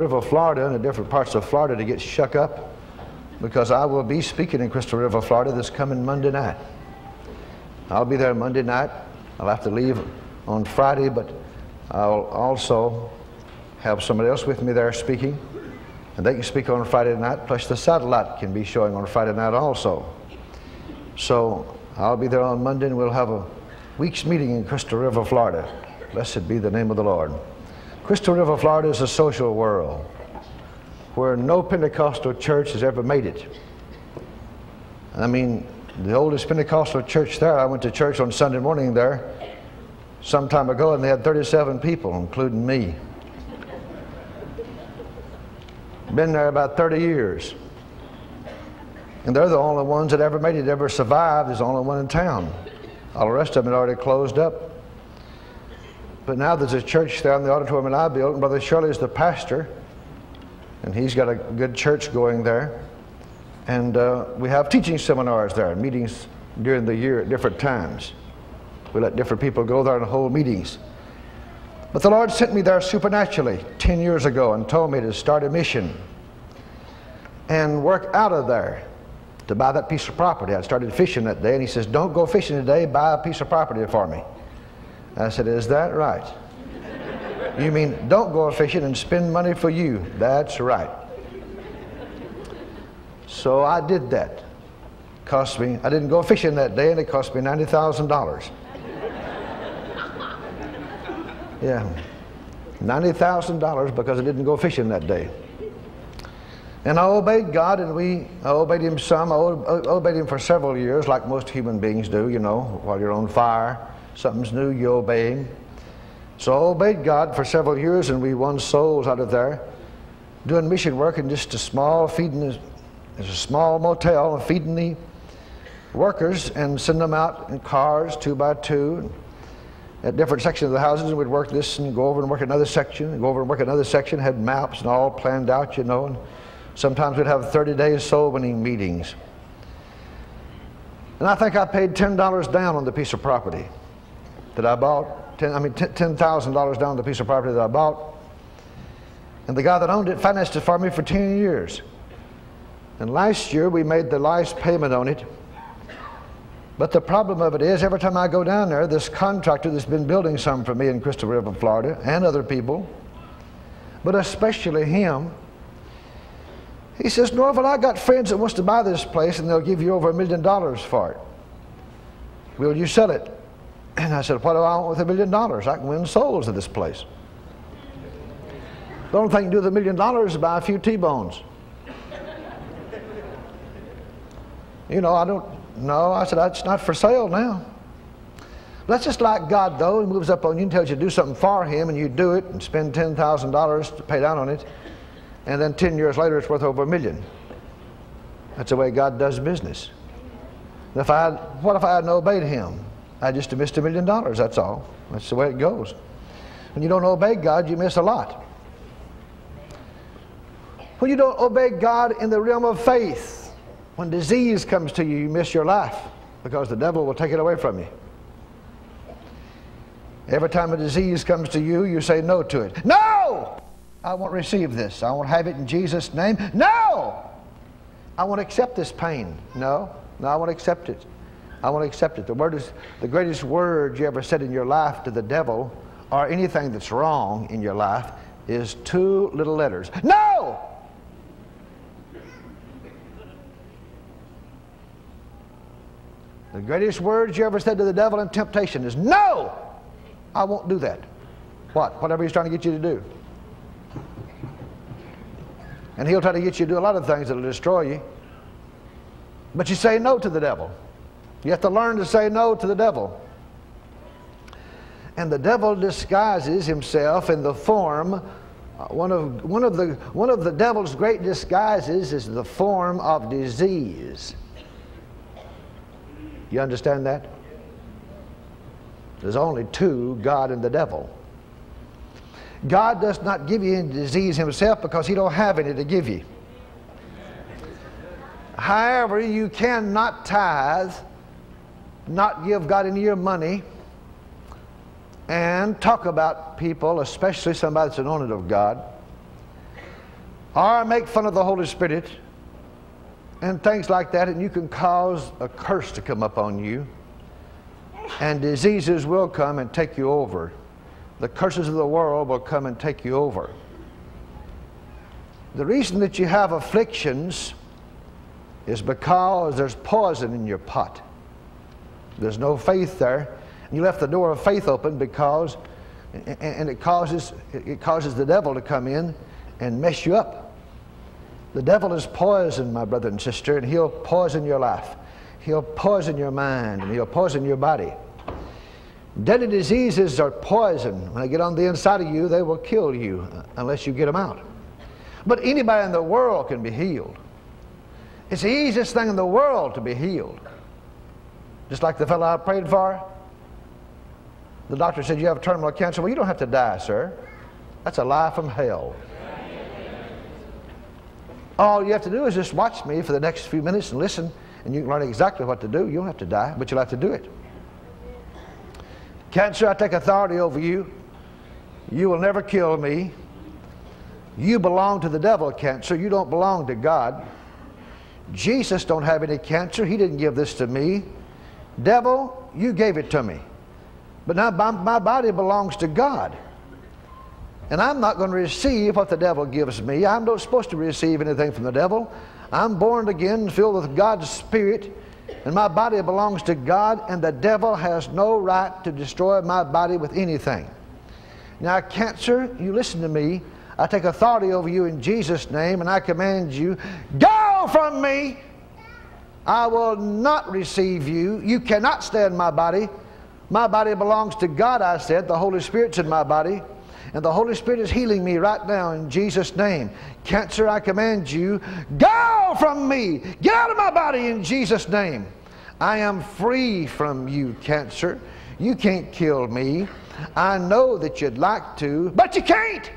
River, Florida, and the different parts of Florida to get shook up because I will be speaking in Crystal River, Florida this coming Monday night. I'll be there Monday night. I'll have to leave on Friday, but I'll also have somebody else with me there speaking. And they can speak on Friday night, plus the satellite can be showing on Friday night also. So I'll be there on Monday and we'll have a week's meeting in Crystal River, Florida. Blessed be the name of the Lord. Crystal River, Florida is a social world where no Pentecostal church has ever made it. I mean, the oldest Pentecostal church there, I went to church on Sunday morning there some time ago and they had 37 people, including me. Been there about 30 years. And they're the only ones that ever made it, ever survived. There's the only one in town. All the rest of them had already closed up. But now there's a church there in the auditorium that I built, and Brother Shirley is the pastor, and he's got a good church going there. And uh, we have teaching seminars there, meetings during the year at different times. We let different people go there and hold meetings. But the Lord sent me there supernaturally 10 years ago and told me to start a mission and work out of there to buy that piece of property. I started fishing that day, and he says, Don't go fishing today, buy a piece of property for me. I said, Is that right? you mean don't go fishing and spend money for you? That's right. So I did that. Cost me, I didn't go fishing that day, and it cost me $90,000. Yeah. $90,000 because I didn't go fishing that day. And I obeyed God, and we I obeyed Him some. I obeyed Him for several years, like most human beings do, you know, while you're on fire. Something's new, you obey Him. So I obeyed God for several years, and we won souls out of there, doing mission work in just a small feeding, a small motel, feeding the workers and send them out in cars, two by two at different sections of the houses, and we'd work this and go over and work another section, and go over and work another section, had maps and all planned out, you know, and sometimes we'd have 30 days soul winning meetings. And I think I paid $10 down on the piece of property that I bought. 10, I mean, $10,000 down on the piece of property that I bought. And the guy that owned it financed it for me for 10 years. And last year we made the last payment on it. But the problem of it is, every time I go down there, this contractor that's been building some for me in Crystal River, Florida, and other people, but especially him, he says, Norval, I got friends that wants to buy this place and they'll give you over a million dollars for it. Will you sell it? And I said, what do I want with a million dollars? I can win souls of this place. The only thing you can do with a million dollars is buy a few T-bones. You know, I don't, no, I said, that's not for sale now. That's just like God, though. He moves up on you and tells you to do something for Him, and you do it and spend $10,000 to pay down on it, and then 10 years later it's worth over a million. That's the way God does business. If I had, what if I hadn't obeyed Him? I just missed a million dollars, that's all. That's the way it goes. When you don't obey God, you miss a lot. When you don't obey God in the realm of faith, when disease comes to you, you miss your life because the devil will take it away from you. Every time a disease comes to you, you say no to it. No! I won't receive this. I won't have it in Jesus' name. No! I won't accept this pain. No, no, I won't accept it. I won't accept it. The word is the greatest word you ever said in your life to the devil or anything that's wrong in your life is two little letters. No! The greatest words you ever said to the devil in temptation is, No! I won't do that. What? Whatever he's trying to get you to do. And he'll try to get you to do a lot of things that'll destroy you. But you say no to the devil. You have to learn to say no to the devil. And the devil disguises himself in the form, uh, one, of, one, of the, one of the devil's great disguises is the form of disease. You understand that? There's only two, God and the devil. God does not give you any disease himself because he don't have any to give you. However, you cannot tithe, not give God any of your money, and talk about people, especially somebody that's anointed of God, or make fun of the Holy Spirit and things like that, and you can cause a curse to come upon you, and diseases will come and take you over. The curses of the world will come and take you over. The reason that you have afflictions is because there's poison in your pot. There's no faith there. You left the door of faith open because, and it causes, it causes the devil to come in and mess you up. The devil is poison, my brother and sister, and he'll poison your life. He'll poison your mind, and he'll poison your body. Deadly diseases are poison. When they get on the inside of you, they will kill you uh, unless you get them out. But anybody in the world can be healed. It's the easiest thing in the world to be healed. Just like the fellow I prayed for. The doctor said, You have terminal cancer. Well, you don't have to die, sir. That's a lie from hell. All you have to do is just watch me for the next few minutes and listen, and you can learn exactly what to do. You don't have to die, but you'll have to do it. Cancer, I take authority over you. You will never kill me. You belong to the devil, cancer. You don't belong to God. Jesus don't have any cancer. He didn't give this to me. Devil, you gave it to me. But now my body belongs to God. And I'm not going to receive what the devil gives me. I'm not supposed to receive anything from the devil. I'm born again, filled with God's Spirit, and my body belongs to God, and the devil has no right to destroy my body with anything. Now, cancer, you listen to me. I take authority over you in Jesus' name, and I command you, go from me. I will not receive you. You cannot stay in my body. My body belongs to God, I said. The Holy Spirit's in my body. And the Holy Spirit is healing me right now in Jesus' name. Cancer, I command you, go from me. Get out of my body in Jesus' name. I am free from you, cancer. You can't kill me. I know that you'd like to, but you can't.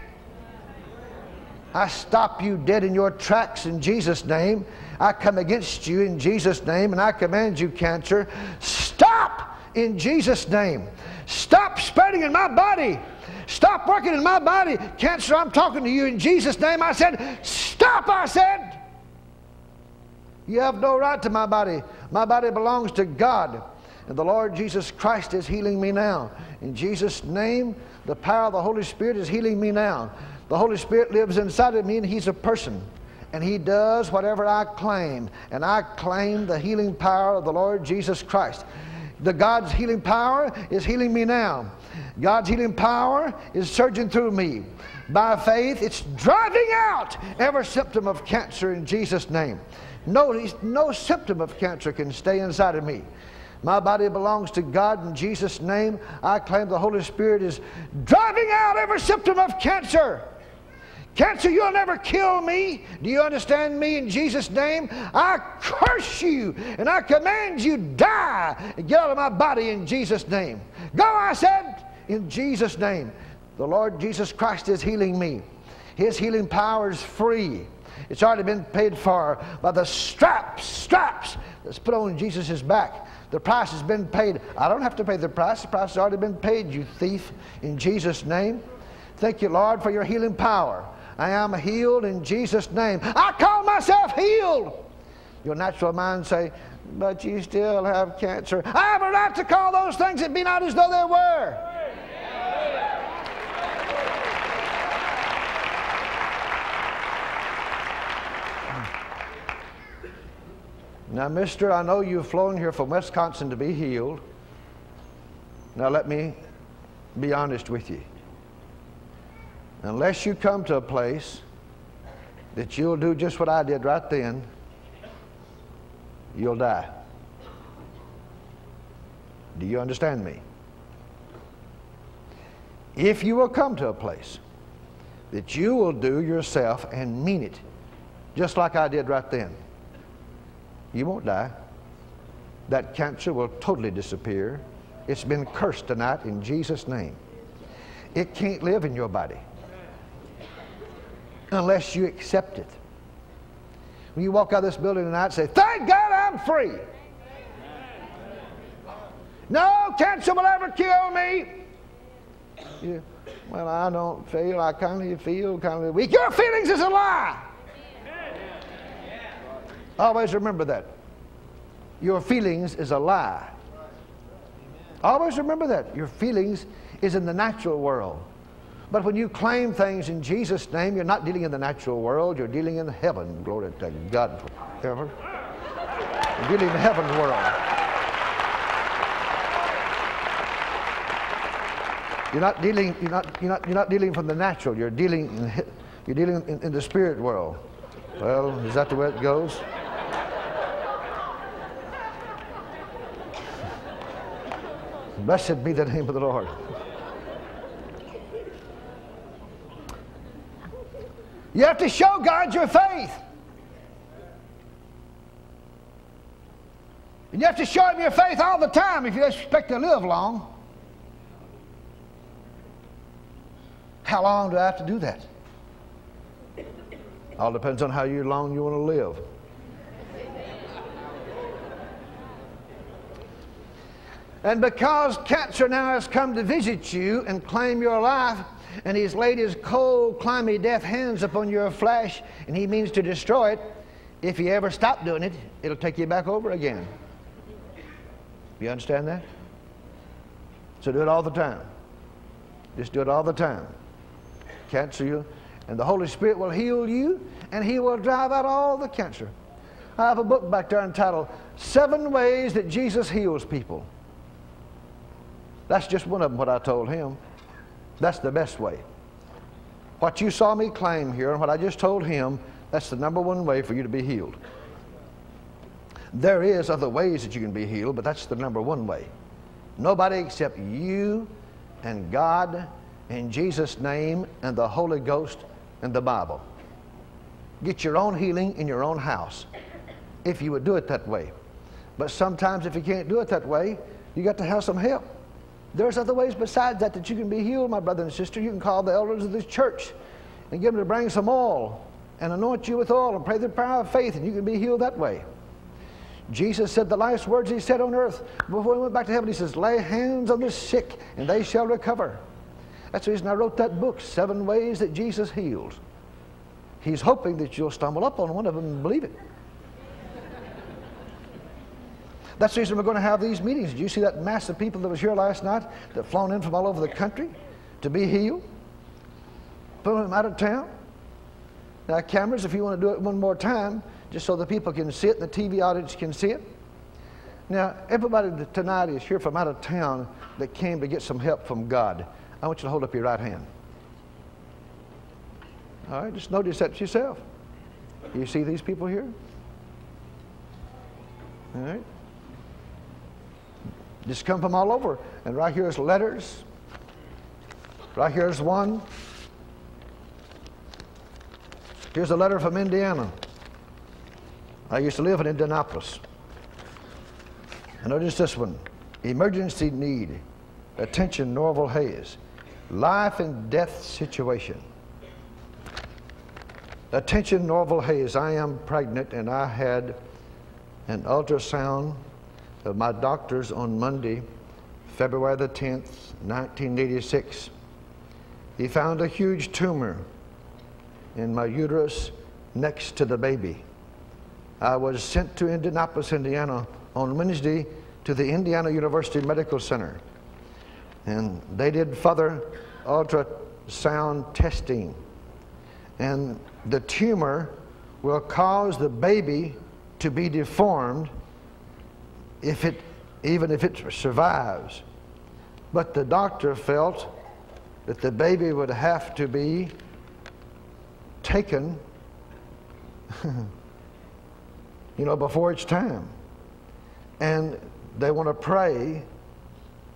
I stop you dead in your tracks in Jesus' name. I come against you in Jesus' name, and I command you, cancer, stop in Jesus' name. Stop spreading in my body. Stop working in my body. Cancer, I'm talking to you in Jesus' name. I said, Stop, I said. You have no right to my body. My body belongs to God. And the Lord Jesus Christ is healing me now. In Jesus' name, the power of the Holy Spirit is healing me now. The Holy Spirit lives inside of me, and He's a person. And He does whatever I claim. And I claim the healing power of the Lord Jesus Christ. The God's healing power is healing me now. God's healing power is surging through me. By faith, it's driving out every symptom of cancer in Jesus' name. No, no symptom of cancer can stay inside of me. My body belongs to God in Jesus' name. I claim the Holy Spirit is driving out every symptom of cancer. Cancer, you'll never kill me. Do you understand me in Jesus' name? I curse you and I command you die and get out of my body in Jesus' name. Go, I said in Jesus' name. The Lord Jesus Christ is healing me. His healing power is free. It's already been paid for by the straps, straps that's put on Jesus' back. The price has been paid. I don't have to pay the price. The price has already been paid, you thief, in Jesus' name. Thank you, Lord, for your healing power. I am healed in Jesus' name. I call myself healed. Your natural mind say, but you still have cancer. I have a right to call those things that be not as though they were. Now, mister, I know you've flown here from Wisconsin to be healed. Now, let me be honest with you. Unless you come to a place that you'll do just what I did right then, you'll die. Do you understand me? If you will come to a place that you will do yourself and mean it, just like I did right then, you won't die. That cancer will totally disappear. It's been cursed tonight in Jesus' name. It can't live in your body unless you accept it. When you walk out of this building tonight, say, Thank God I'm free. No cancer will ever kill me. Yeah. Well, I don't feel, I kind of feel kind of weak. Your feelings is a lie. Always remember that. Your feelings is a lie. Always remember that. Your feelings is in the natural world. But when you claim things in Jesus' name, you're not dealing in the natural world, you're dealing in heaven. Glory to God forever. You're dealing in the heaven world. You're not dealing, you're not, you're not, you're not dealing from the natural, you're dealing in, you're dealing in, in the spirit world. Well, is that the way it goes? Blessed be the name of the Lord. You have to show God your faith. And you have to show Him your faith all the time if you expect to live long. How long do I have to do that? All depends on how long you want to live. And because cancer now has come to visit you and claim your life, and he's laid his cold, clammy, death hands upon your flesh, and he means to destroy it. If he ever stop doing it, it'll take you back over again. You understand that? So do it all the time. Just do it all the time. Cancer you, and the Holy Spirit will heal you, and He will drive out all the cancer. I have a book back there entitled Seven Ways That Jesus Heals People. That's just one of them, what I told him. That's the best way. What you saw me claim here and what I just told him, that's the number one way for you to be healed. There is other ways that you can be healed, but that's the number one way. Nobody except you and God in Jesus' name and the Holy Ghost and the Bible. Get your own healing in your own house if you would do it that way. But sometimes if you can't do it that way, you got to have some help. There's other ways besides that that you can be healed, my brother and sister. You can call the elders of this church and get them to bring some oil and anoint you with oil and pray the prayer of faith, and you can be healed that way. Jesus said the last words he said on earth before he went back to heaven. He says, Lay hands on the sick, and they shall recover. That's the reason I wrote that book, Seven Ways That Jesus Heals. He's hoping that you'll stumble up on one of them and believe it. That's the reason we're going to have these meetings. Did you see that mass of people that was here last night that flown in from all over the country to be healed? Put them out of town. Now, cameras, if you want to do it one more time, just so the people can see it, the TV audience can see it. Now, everybody tonight is here from out of town that came to get some help from God. I want you to hold up your right hand. All right, just notice that yourself. You see these people here? All right. Just come from all over. And right here is letters. Right here's one. Here's a letter from Indiana. I used to live in Indianapolis. And notice this one. Emergency need. Attention, Norval Hayes. Life and death situation. Attention, Norval Hayes. I am pregnant and I had an ultrasound of my doctors on Monday, February the 10th, 1986. He found a huge tumor in my uterus next to the baby. I was sent to Indianapolis, Indiana on Wednesday to the Indiana University Medical Center. And they did further ultrasound testing. And the tumor will cause the baby to be deformed if it, even if it survives. But the doctor felt that the baby would have to be taken, you know, before its time. And they want to pray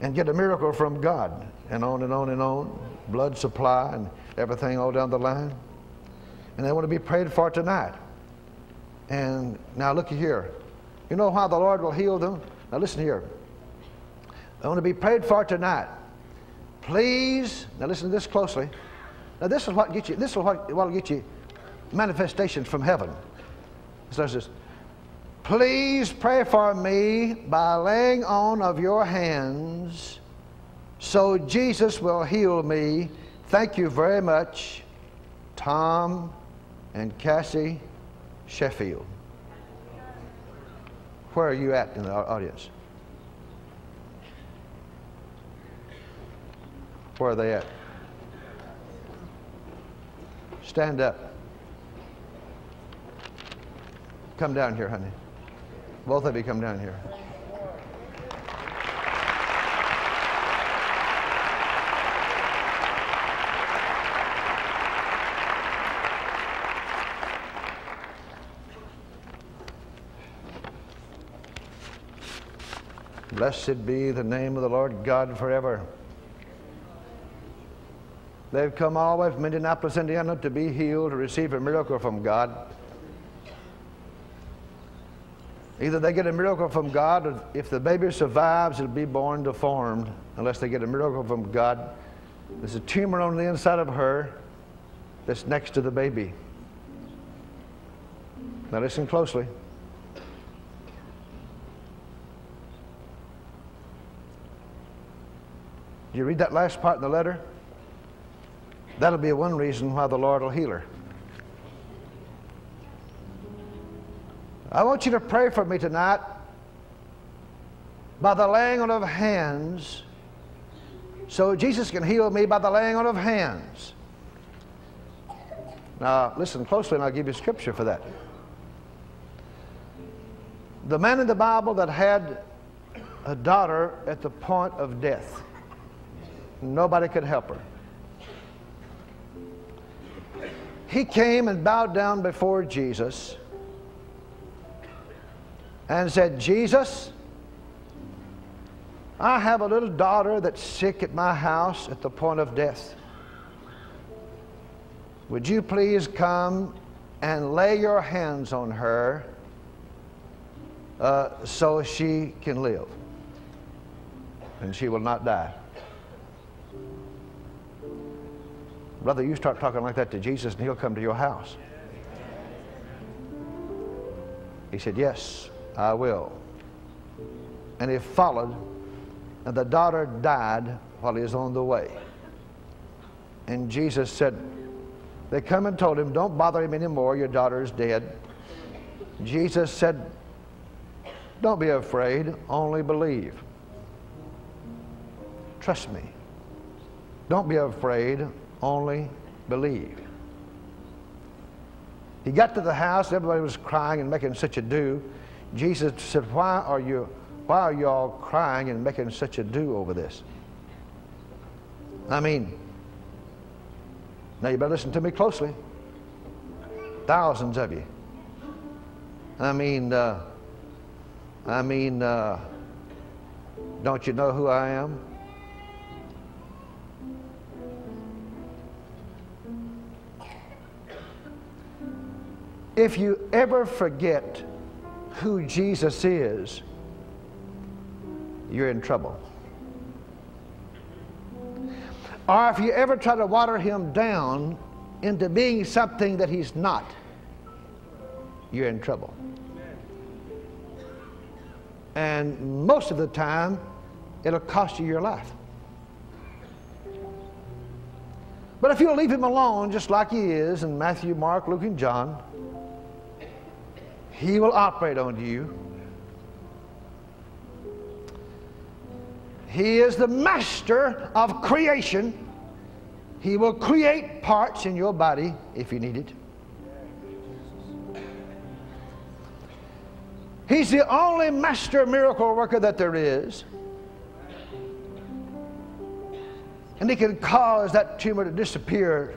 and get a miracle from God, and on and on and on, blood supply and everything all down the line. And they want to be prayed for tonight. And now look here. You know how the Lord will heal them? Now listen here. I want to be prayed for tonight. Please, now listen to this closely. Now this is what get you, this is what will get you manifestations from heaven. It says. Please pray for me by laying on of your hands so Jesus will heal me. Thank you very much, Tom and Cassie Sheffield. Where are you at in the audience? Where are they at? Stand up. Come down here, honey. Both of you come down here. Blessed be the name of the Lord God forever. They've come all the way from Indianapolis, Indiana to be healed, to receive a miracle from God. Either they get a miracle from God, or if the baby survives, it'll be born deformed, unless they get a miracle from God. There's a tumor on the inside of her that's next to the baby. Now listen closely. You read that last part in the letter? That'll be one reason why the Lord will heal her. I want you to pray for me tonight by the laying on of hands so Jesus can heal me by the laying on of hands. Now, listen closely and I'll give you scripture for that. The man in the Bible that had a daughter at the point of death. Nobody could help her. He came and bowed down before Jesus and said, Jesus, I have a little daughter that's sick at my house at the point of death. Would you please come and lay your hands on her uh, so she can live and she will not die? Brother, you start talking like that to Jesus and he'll come to your house. He said, Yes, I will. And he followed, and the daughter died while he was on the way. And Jesus said, They come and told him, Don't bother him anymore, your daughter is dead. Jesus said, Don't be afraid, only believe. Trust me. Don't be afraid, only believe. He got to the house, everybody was crying and making such a do. Jesus said, Why are you why are you all crying and making such a do over this? I mean, now you better listen to me closely. Thousands of you. I mean, uh, I mean, uh, don't you know who I am? If you ever forget who Jesus is, you're in trouble. Or if you ever try to water him down into being something that he's not, you're in trouble. And most of the time, it'll cost you your life. But if you'll leave him alone just like he is in Matthew, Mark, Luke, and John, he will operate on you. He is the master of creation. He will create parts in your body if you need it. He's the only master miracle worker that there is. And he can cause that tumor to disappear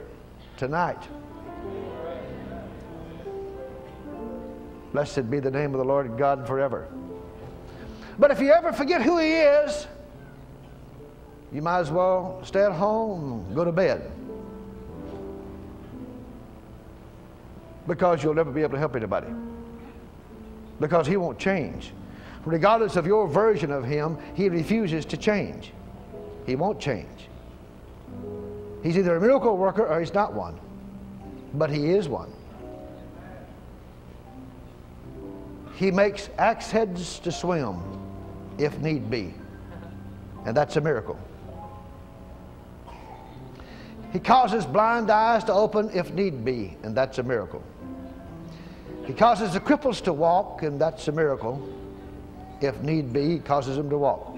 tonight. Blessed be the name of the Lord God forever. But if you ever forget who He is, you might as well stay at home, go to bed. Because you'll never be able to help anybody. Because He won't change. Regardless of your version of Him, He refuses to change. He won't change. He's either a miracle worker or He's not one. But He is one. He makes axe heads to swim if need be. And that's a miracle. He causes blind eyes to open if need be, and that's a miracle. He causes the cripples to walk, and that's a miracle. if need be, He causes them to walk.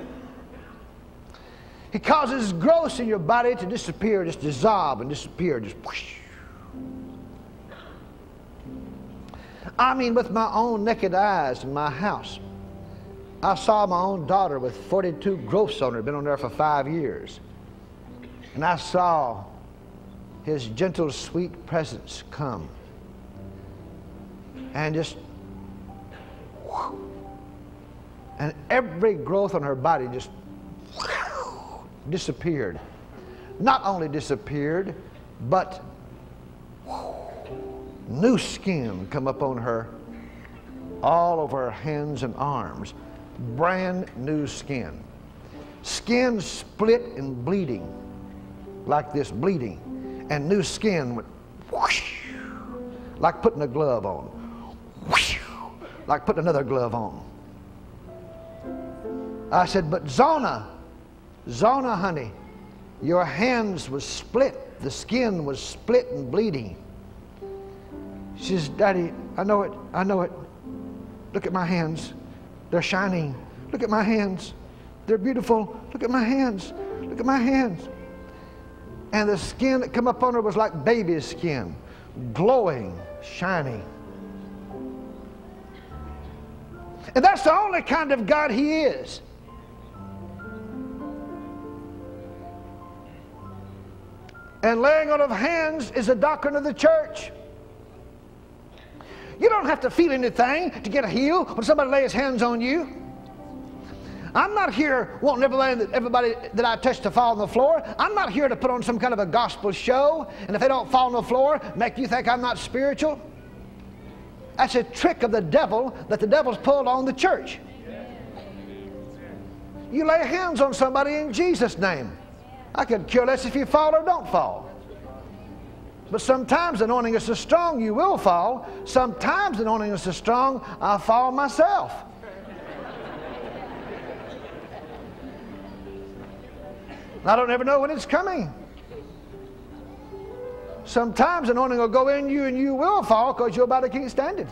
He causes growths in your body to disappear, just dissolve and disappear, just whoosh. I mean, with my own naked eyes in my house, I saw my own daughter with 42 growths on her, been on there for five years. And I saw his gentle, sweet presence come. And just, whew, and every growth on her body just whew, disappeared. Not only disappeared, but whew, new skin come up on her. All over her hands and arms brand new skin. Skin split and bleeding like this bleeding. And new skin went whoosh, like putting a glove on. Whoosh, like putting another glove on. I said but zona zona honey your hands was split. The skin was split and bleeding she says, Daddy, I know it. I know it. Look at my hands. They're shining. Look at my hands. They're beautiful. Look at my hands. Look at my hands. And the skin that come up on her was like baby's skin, glowing, shining. And that's the only kind of God He is. And laying on of hands is a doctrine of the church. You don't have to feel anything to get a heal when somebody lays hands on you. I'm not here wanting everybody that, everybody that I touch to fall on the floor. I'm not here to put on some kind of a gospel show, and if they don't fall on the floor, make you think I'm not spiritual. That's a trick of the devil that the devil's pulled on the church. You lay hands on somebody in Jesus' name. I could care less if you fall or don't fall. But sometimes anointing is so strong you will fall. Sometimes anointing is so strong I fall myself. I don't ever know when it's coming. Sometimes anointing will go in you and you will fall because you're about to can't stand it.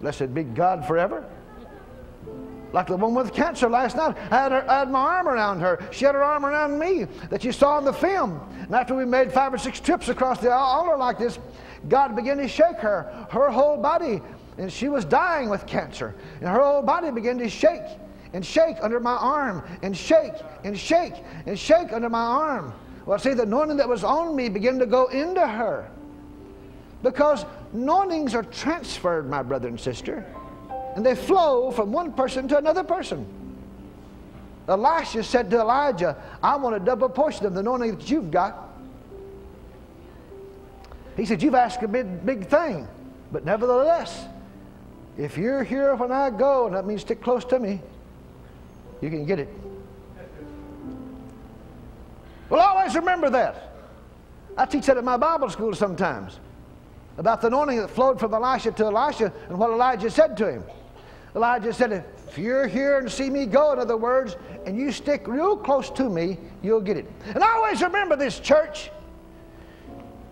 Blessed be God forever. Like the one with cancer last night. I had, her, I had my arm around her. She had her arm around me that you saw in the film. And after we made five or six trips across the altar like this, God began to shake her, her whole body. And she was dying with cancer. And her whole body began to shake and shake under my arm and shake and shake and shake under my arm. Well, see, the anointing that was on me began to go into her. Because anointings are transferred, my brother and sister and they flow from one person to another person. Elisha said to Elijah, I want a double portion of the anointing that you've got. He said, You've asked a big, big thing, but nevertheless, if you're here when I go, and that means stick close to me, you can get it. Well, always remember that. I teach that at my Bible school sometimes about the anointing that flowed from Elisha to Elisha and what Elijah said to him. Elijah said, If you're here and see me go, in other words, and you stick real close to me, you'll get it. And always remember this, church.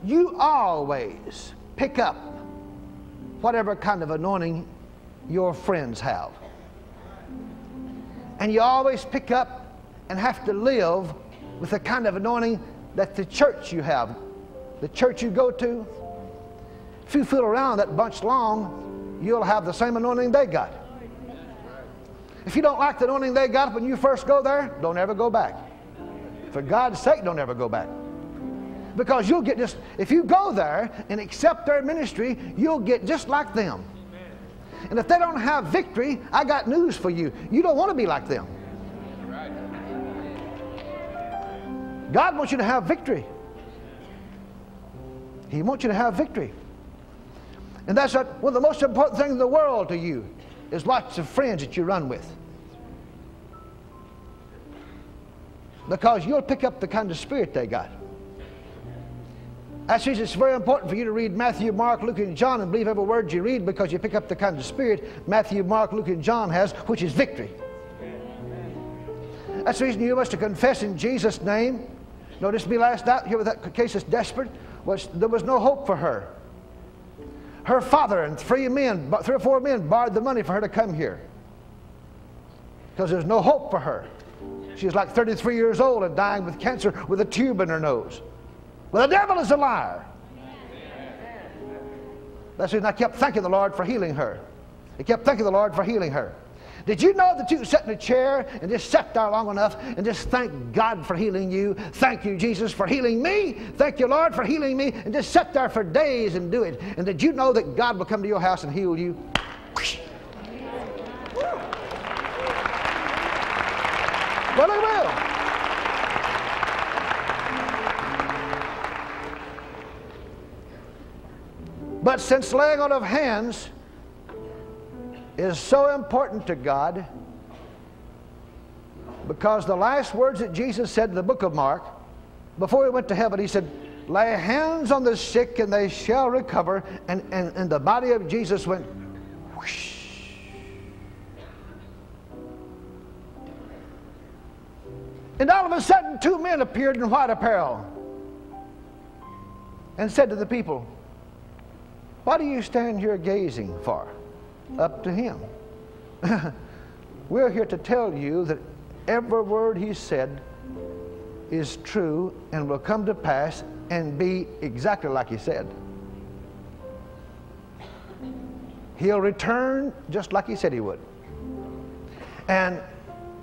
You always pick up whatever kind of anointing your friends have. And you always pick up and have to live with the kind of anointing that the church you have, the church you go to. If you fool around that bunch long, you'll have the same anointing they got. If you don't like the anointing they got when you first go there, don't ever go back. For God's sake, don't ever go back. Because you'll get just, if you go there and accept their ministry, you'll get just like them. And if they don't have victory, I got news for you. You don't want to be like them. God wants you to have victory. He wants you to have victory. And that's one of the most important things in the world to you is lots of friends that you run with. Because you'll pick up the kind of spirit they got. That's reason it's very important for you to read Matthew, Mark, Luke, and John and believe every word you read because you pick up the kind of spirit Matthew, Mark, Luke, and John has, which is victory. That's the reason you must confess in Jesus' name. Notice me last night here with that case that's desperate. Was, there was no hope for her. Her father and three men, three or four men borrowed the money for her to come here. because there's no hope for her. She's like 33 years old and dying with cancer with a tube in her nose. Well, the devil is a liar. That's the reason I kept thanking the Lord for healing her. I kept thanking the Lord for healing her. Did you know that you sit in a chair and just sit there long enough and just thank God for healing you? Thank you, Jesus, for healing me. Thank you, Lord, for healing me. And just sit there for days and do it. And did you know that God will come to your house and heal you? Well, He will. But since laying on of hands is so important to God, because the last words that Jesus said in the book of Mark, before he went to heaven, he said, Lay hands on the sick and they shall recover. And, and, and the body of Jesus went whoosh. And all of a sudden, two men appeared in white apparel and said to the people, What do you stand here gazing for? Up to him. We're here to tell you that every word he said is true and will come to pass and be exactly like he said. He'll return just like he said he would. And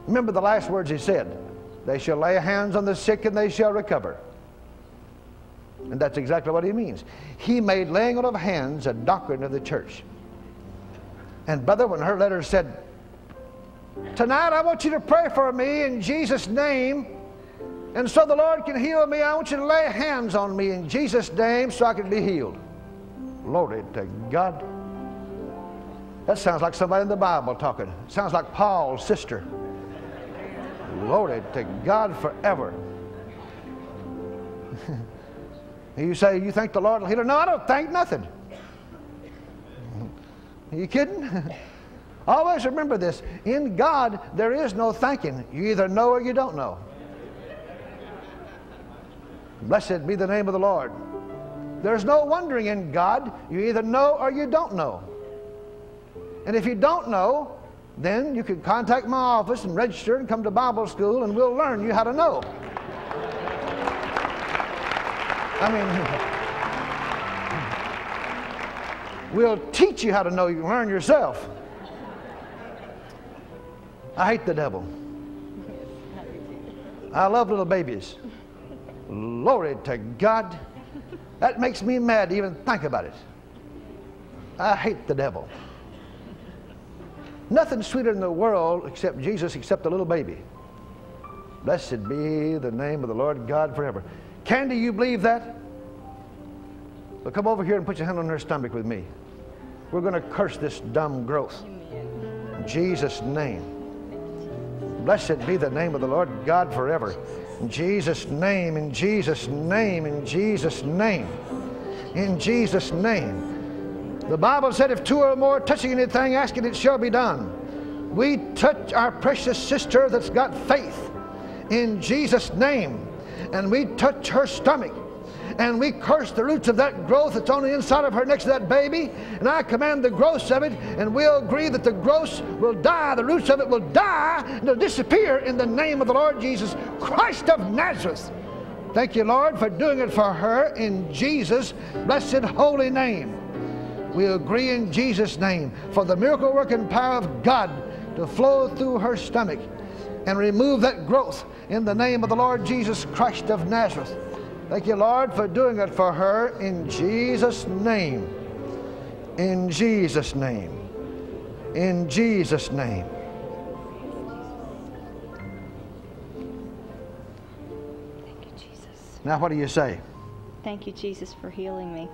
remember the last words he said they shall lay hands on the sick and they shall recover. And that's exactly what he means. He made laying on of hands a doctrine of the church. And brother, when her letter said, Tonight I want you to pray for me in Jesus' name. And so the Lord can heal me. I want you to lay hands on me in Jesus' name so I can be healed. Glory to God. That sounds like somebody in the Bible talking. Sounds like Paul's sister. Glory to God forever. you say, You think the Lord will heal her? No, I don't think nothing. Are you kidding? Always remember this. In God, there is no thinking. You either know or you don't know. Blessed be the name of the Lord. There's no wondering in God. You either know or you don't know. And if you don't know, then you can contact my office and register and come to Bible school and we'll learn you how to know. I mean, we'll teach you how to know. You can learn yourself. I hate the devil. I love little babies. Glory to God. That makes me mad to even think about it. I hate the devil. Nothing sweeter in the world except Jesus, except a little baby. Blessed be the name of the Lord God forever. Candy, you believe that? So come over here and put your hand on her stomach with me. We're going to curse this dumb growth. In Jesus' name. Blessed be the name of the Lord God forever. In Jesus' name, in Jesus' name, in Jesus' name. In Jesus' name. The Bible said, if two or more touching anything, ask it, it shall be done. We touch our precious sister that's got faith in Jesus' name, and we touch her stomach. And we curse the roots of that growth that's on the inside of her next to that baby. And I command the growth of it, and we'll agree that the growth will die, the roots of it will die, and it'll disappear in the name of the Lord Jesus Christ of Nazareth. Thank you, Lord, for doing it for her in Jesus' blessed holy name. We agree in Jesus' name for the miracle working power of God to flow through her stomach and remove that growth in the name of the Lord Jesus Christ of Nazareth. Thank you, Lord, for doing it for her in Jesus' name. In Jesus' name. In Jesus' name. Thank you, Jesus. Now, what do you say? Thank you, Jesus, for healing me.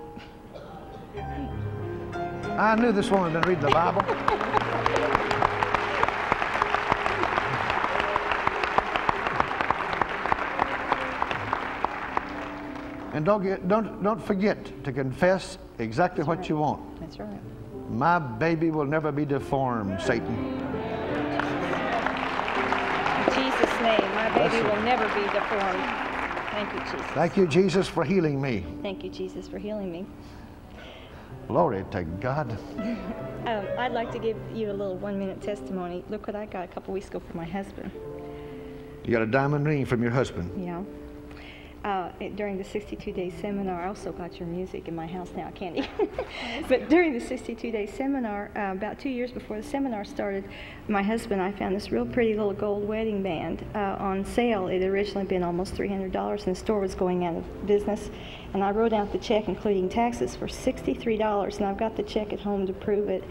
I knew this woman had been reading the Bible. And don't, get, don't, don't forget to confess exactly what you want. That's right. My baby will never be deformed, Satan. In Jesus' name, my baby will never be deformed. Thank you, Jesus. Thank you, Jesus, for healing me. Thank you, Jesus, for healing me. Glory to God. Um, I'd like to give you a little one minute testimony. Look what I got a couple weeks ago from my husband. You got a diamond ring from your husband. Yeah. Uh, during the 62 day seminar, I also got your music in my house now, Candy. but during the 62 day seminar, uh, about two years before the seminar started, my husband and I found this real pretty little gold wedding band uh, on sale. It had originally been almost $300, and the store was going out of business. And I wrote out the check, including taxes, for $63, and I've got the check at home to prove it.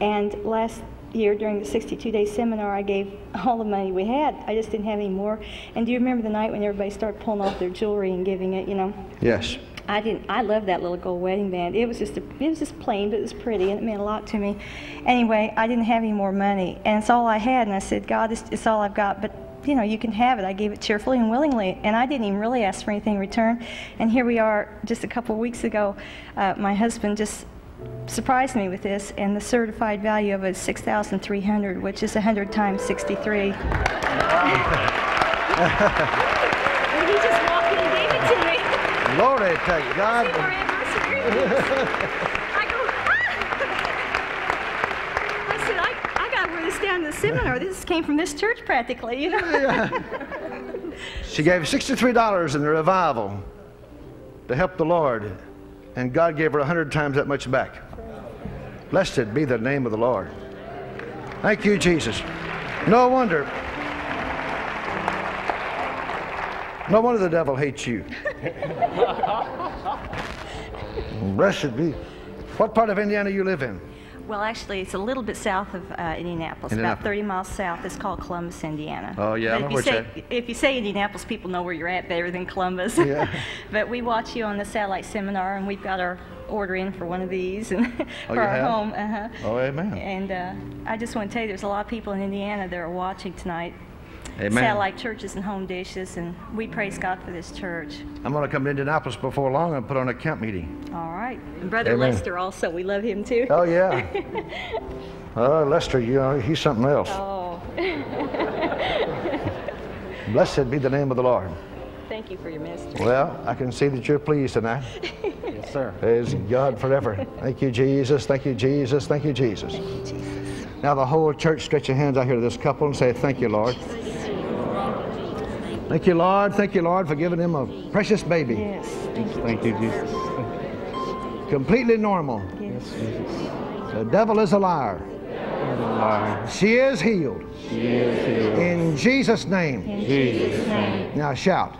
And last year during the 62 day seminar, I gave all the money we had. I just didn't have any more. And do you remember the night when everybody started pulling off their jewelry and giving it, you know? Yes. I didn't. I loved that little gold wedding band. It was just a, it was just plain, but it was pretty, and it meant a lot to me. Anyway, I didn't have any more money, and it's all I had. And I said, God, it's, it's all I've got. But you know, you can have it. I gave it cheerfully and willingly, and I didn't even really ask for anything in return. And here we are, just a couple of weeks ago. Uh, my husband just surprised me with this, and the certified value of it is 6,300, which is 100 times 63. and he just walked in and gave it to me. Glory to God. I go, "Ah." I said, I, I got to wear this down to the seminar. This came from this church practically, you know. She gave $63 in the revival to help the Lord, and God gave her a hundred times that much back. Blessed be the name of the Lord. Thank you, Jesus. No wonder. No wonder the devil hates you. Blessed be. What part of Indiana you live in? Well, actually, it's a little bit south of uh, Indianapolis, Indianapolis. about 30 miles south. It's called Columbus, Indiana. Oh, yeah, But know if you say if you say Indianapolis, people know where you're at better than Columbus. Yeah. but we watch you on the satellite seminar, and we've got our order in for one of these and Oh, for our have? home. Uh-huh. Oh, amen. And uh, I just want to tell you, there's a lot of people in Indiana that are watching tonight. Amen. Satellite churches and home dishes, and we praise God for this church. I'm going to come to Indianapolis before long and put on a camp meeting. All right. And Brother Amen. Lester also, we love him too. Oh, yeah. oh, Lester, you know, he's something else. Oh, Blessed be the name of the Lord. thank you for your ministry. Well, I can see that you're pleased tonight. Yes, sir. Praise God forever. Thank you, Jesus. Thank you, Jesus. Thank you, Jesus. Thank you, Jesus. Now, the whole church, stretch your hands out here to this couple and say, Thank you, Lord. Thank you, Lord. Thank you, Lord, for giving him a precious baby. Yes. Thank you. Thank you, Jesus. Completely normal. Yes. The devil is a liar. Lord, She is healed. she is here. In Jesus' name. In Jesus' name. Now shout.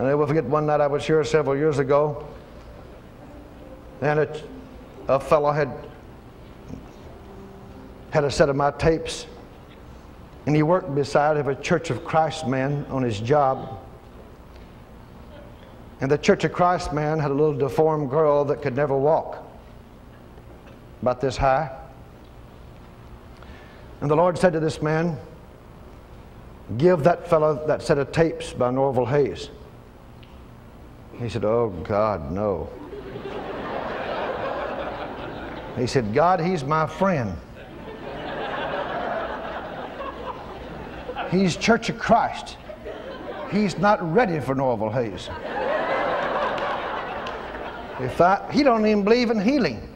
And I will forget one night I was here several years ago, and a, a fellow had had a set of my tapes, and he worked beside of a Church of Christ man on his job. And the Church of Christ man had a little deformed girl that could never walk, about this high. And the Lord said to this man, Give that fellow that set of tapes by Norvel Hayes. He said, Oh, God, no. He said, God, he's my friend. He's Church of Christ. He's not ready for Norvel Hayes. If I, he don't even believe in healing.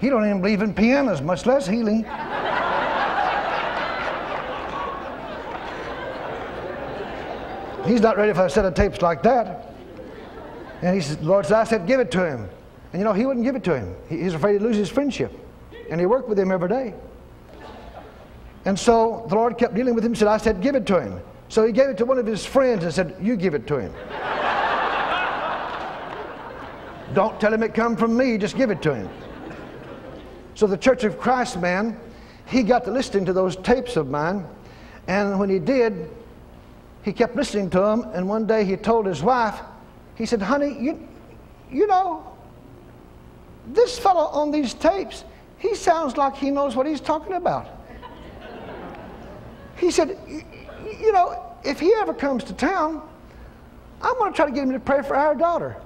He don't even believe in pianos, much less healing. He's not ready for a set of tapes like that. And he said, Lord said, I said, give it to him. And you know, he wouldn't give it to him. He- He's afraid he'd lose his friendship. And he worked with him every day. And so the Lord kept dealing with him. Said, I said, give it to him. So he gave it to one of his friends and said, you give it to him. Don't tell him it come from me, just give it to him. So the Church of Christ man, he got to listening to those tapes of mine, and when he did, he kept listening to them, and one day he told his wife, he said, honey, you, you know, this fellow on these tapes, he sounds like he knows what he's talking about. He said, "Y- y- you know, if he ever comes to town, I'm going to try to get him to pray for our daughter.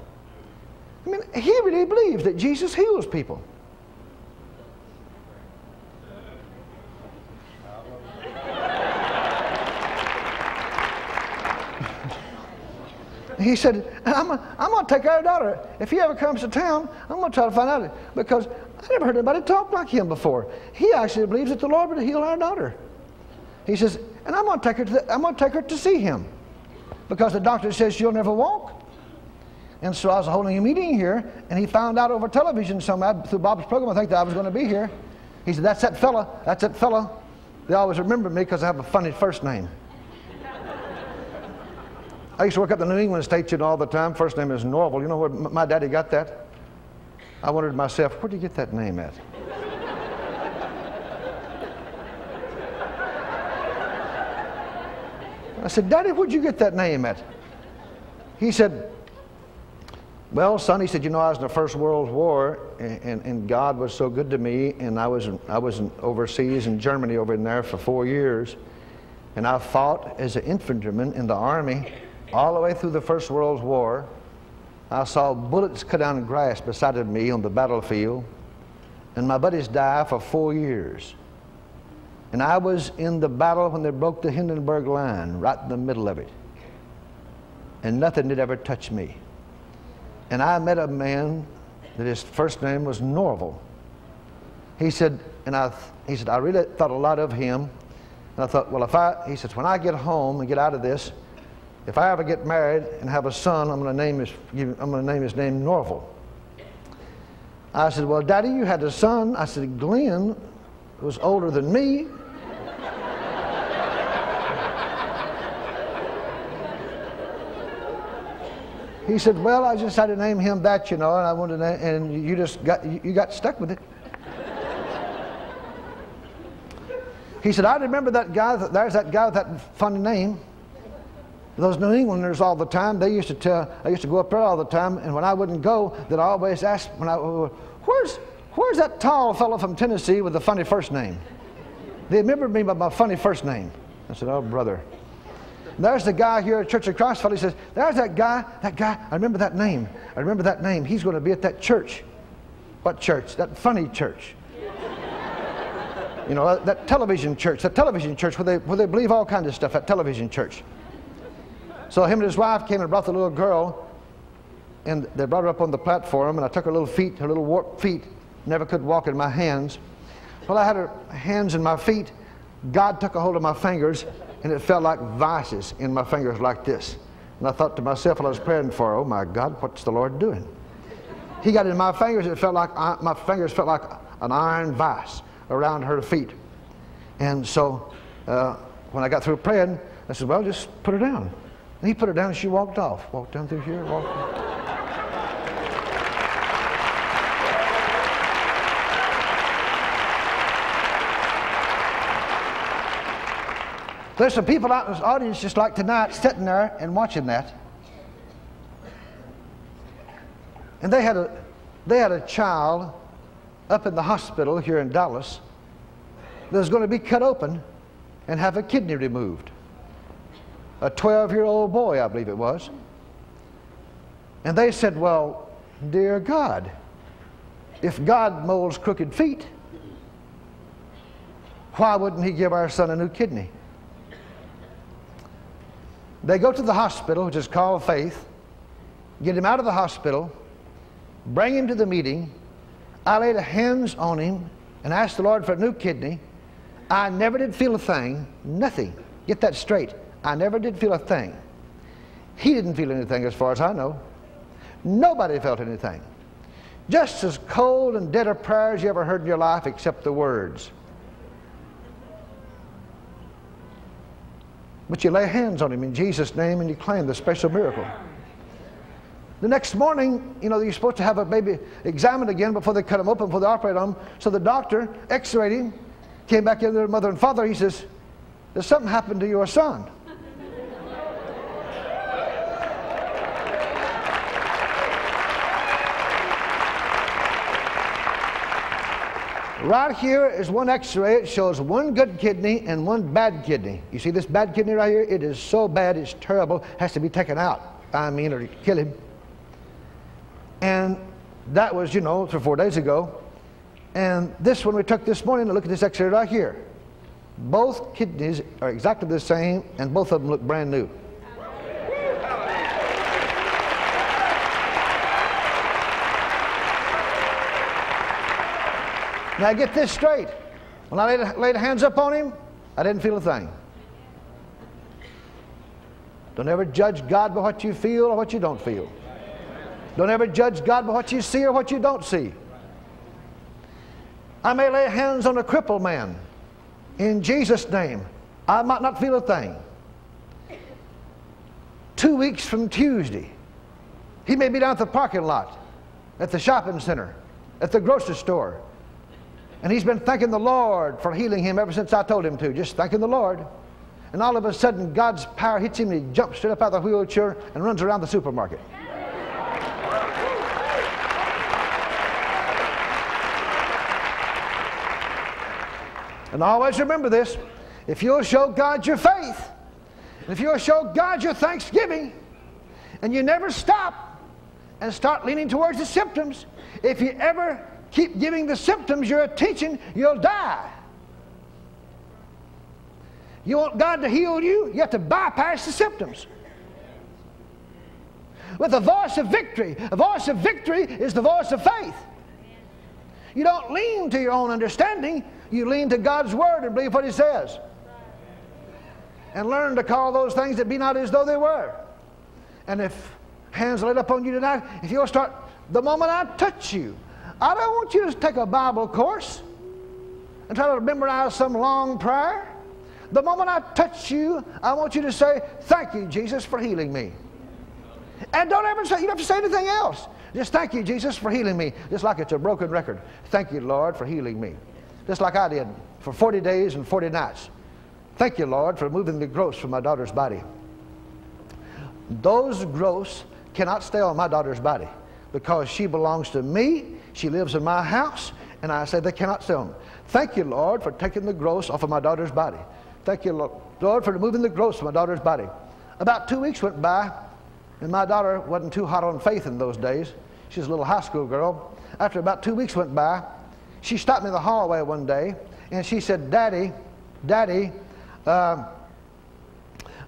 I mean, he really believes that Jesus heals people. He said, I'm, I'm going to take our daughter. If he ever comes to town, I'm going to try to find out. Because I never heard anybody talk like him before. He actually believes that the Lord would heal our daughter. He says, and I'm going to take her to, the, I'm going to, take her to see him. Because the doctor says she'll never walk. And so I was holding a meeting here, and he found out over television somehow through Bob's program, I think, that I was going to be here. He said, That's that fella. That's that fella. They always remember me because I have a funny first name. I used to work up the New England station all the time. First name is Norvel. You know where my daddy got that? I wondered myself, where'd you get that name at? I said, Daddy, where'd you get that name at? He said, well, son, he said, you know, I was in the First World War, and, and, and, God was so good to me, and I was, I was in overseas in Germany over in there for four years, and I fought as an infantryman in the army all the way through the First World War. I saw bullets cut down grass beside me on the battlefield, and my buddies died for four years. And I was in the battle when they broke the Hindenburg line, right in the middle of it. And nothing did ever touch me. And I met a man that his first name was Norvel. He said, and I, he said, I really thought a lot of him. And I thought, well, if I, he says, when I get home and get out of this, if I ever get married and have a son, I'm going to name his, I'm going to name his name Norvel. I said, well, Daddy, you had a son. I said, Glenn was older than me. He said, "Well, I just had to name him that, you know, and I wanted to, and you just got you got stuck with it." he said, "I remember that guy. There's that guy with that funny name." Those New Englanders all the time, they used to tell, I used to go up there all the time, and when I wouldn't go, they'd always ask, when I, uh, where's, where's that tall fellow from Tennessee with the funny first name? They remembered me by my funny first name. I said, oh, brother. There's the guy here at Church of Christ. He says, There's that guy, that guy. I remember that name. I remember that name. He's going to be at that church. What church? That funny church. you know, that television church, that television church where they, where they believe all kinds of stuff, that television church. So him and his wife came and brought the little girl, and they brought her up on the platform, and I took her little feet, her little warped feet, never could walk in my hands. Well, I had her hands in my feet. God took a hold of my fingers and it felt like vices in my fingers like this. And I thought to myself while I was praying for, her, oh my God, what's the Lord doing? He got in my fingers, it felt like, I, my fingers felt like an iron vice around her feet. And so uh, when I got through praying, I said, well, just put her down. And he put her down and she walked off. Walked down through here, walked There's some people out in this audience just like tonight sitting there and watching that. And they had a, they had a child up in the hospital here in Dallas that was going to be cut open and have a kidney removed. A 12 year old boy, I believe it was. And they said, Well, dear God, if God molds crooked feet, why wouldn't He give our son a new kidney? They go to the hospital, which is called Faith, get him out of the hospital, bring him to the meeting. I laid hands on him and asked the Lord for a new kidney. I never did feel a thing, nothing. Get that straight. I never did feel a thing. He didn't feel anything as far as I know. Nobody felt anything. Just as cold and dead a prayer as you ever heard in your life except the words. But you lay hands on him in Jesus' name and you claim the special miracle. The next morning, you know, you're supposed to have a baby examined again before they cut him open, before they operate on him. So the doctor x-rayed him, came back in there, mother and father. He says, There's something happened to your son. Right here is one x-ray. It shows one good kidney and one bad kidney. You see this bad kidney right here? It is so bad, it's terrible, has to be taken out. I mean, or kill him. And that was, you know, three or four days ago. And this one we took this morning, look at this x-ray right here. Both kidneys are exactly the same, and both of them look brand new. Now get this straight. When I laid, laid hands up on him, I didn't feel a thing. Don't ever judge God by what you feel or what you don't feel. Don't ever judge God by what you see or what you don't see. I may lay hands on a crippled man in Jesus' name. I might not feel a thing. Two weeks from Tuesday, he may be down at the parking lot, at the shopping center, at the grocery store. And he's been thanking the Lord for healing him ever since I told him to, just thanking the Lord. And all of a sudden, God's power hits him and he jumps straight up out of the wheelchair and runs around the supermarket. And always remember this if you'll show God your faith, if you'll show God your thanksgiving, and you never stop and start leaning towards the symptoms, if you ever keep giving the symptoms you're attention, you'll die. You want God to heal you, you have to bypass the symptoms. With a voice of victory, a voice of victory is the voice of faith. You don't lean to your own understanding, you lean to God's Word and believe what He says. And learn to call those things that be not as though they were. And if hands laid up on you tonight, if you'll start, the moment I touch you, I don't want you to take a Bible course and try to memorize some long prayer. The moment I touch you, I want you to say, Thank you, Jesus, for healing me. And don't ever say, you don't have to say anything else. Just thank you, Jesus, for healing me. Just like it's a broken record. Thank you, Lord, for healing me just like I did for 40 days and 40 nights. Thank you, Lord, for removing the growths from my daughter's body. Those growths cannot stay on my daughter's body because she belongs to me. She lives in my house, and I said they cannot sell on. Thank you, Lord, for taking the gross off of my daughter's body. Thank you, Lord, for removing the gross from my daughter's body. About two weeks went by, and my daughter wasn't too hot on faith in those days. She was a little high school girl. After about two weeks went by, she stopped me in the hallway one day and she said, Daddy, Daddy, uh,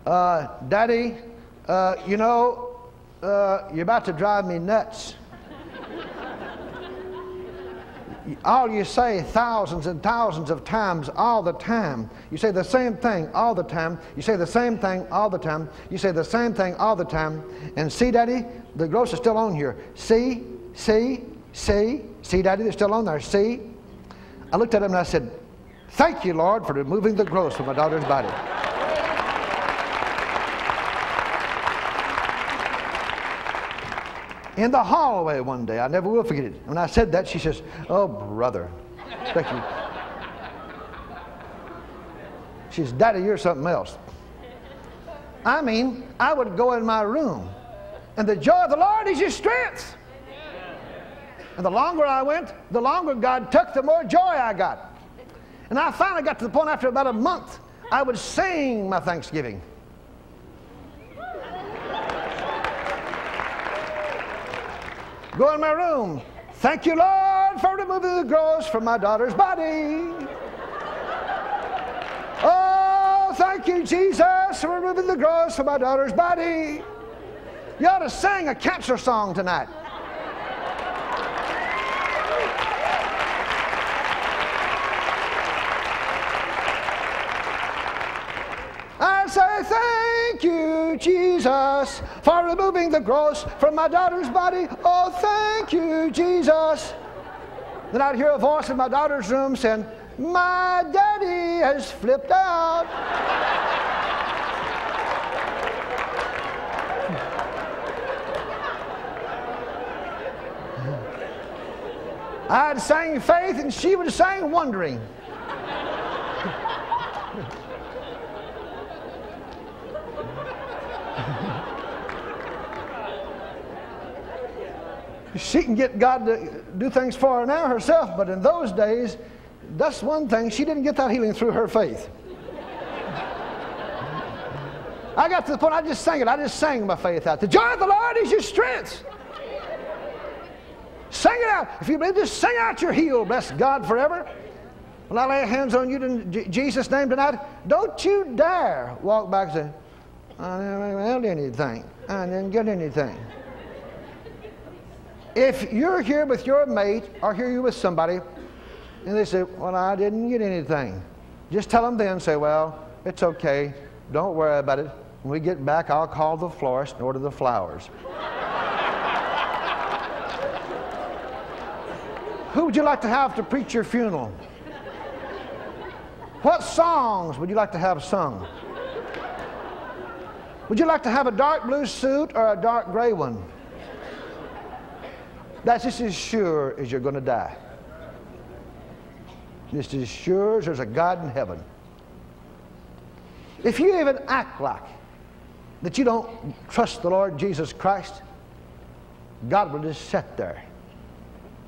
uh, Daddy, uh, you know, uh, you're about to drive me nuts. All you say thousands and thousands of times all the time. You say the same thing all the time. You say the same thing all the time. You say the same thing all the time. And see, Daddy, the gross is still on here. See, see, see, see, Daddy, they're still on there. See? I looked at him and I said, Thank you, Lord, for removing the gross from my daughter's body. In the hallway one day, I never will forget it. When I said that, she says, Oh, brother. Thank you. She says, Daddy, you're something else. I mean, I would go in my room, and the joy of the Lord is your strength. And the longer I went, the longer God took, the more joy I got. And I finally got to the point after about a month, I would sing my thanksgiving. Go in my room. Thank you, Lord, for removing the gross from my daughter's body. Oh, thank you, Jesus, for removing the gross from my daughter's body. You ought to sing a cancer song tonight. I say thank you, Jesus, for removing the gross from my daughter's body. Oh, thank you, Jesus. Then I'd hear a voice in my daughter's room saying, My daddy has flipped out. I'd sing faith and she would sing wondering. She can get God to do things for her now herself, but in those days, that's one thing. She didn't get that healing through her faith. I got to the point I just sang it. I just sang my faith out. The joy of the Lord is your strength. Sing it out. If you believe, just sing out your heel. Bless God forever. When I lay hands on you in Jesus' name tonight, don't you dare walk back and say, I didn't get anything. I didn't get anything. If you're here with your mate or here you with somebody And they say, Well, I didn't get anything. Just tell them then, say, Well, it's okay. Don't worry about it. When we get back, I'll call the florist and order the flowers. Who would you like to have to preach your funeral? What songs would you like to have sung? Would you like to have a dark blue suit or a dark gray one? That's just as sure as you're going to die. Just as sure as there's a God in heaven. If you even act like that you don't trust the Lord Jesus Christ, God will just sit there.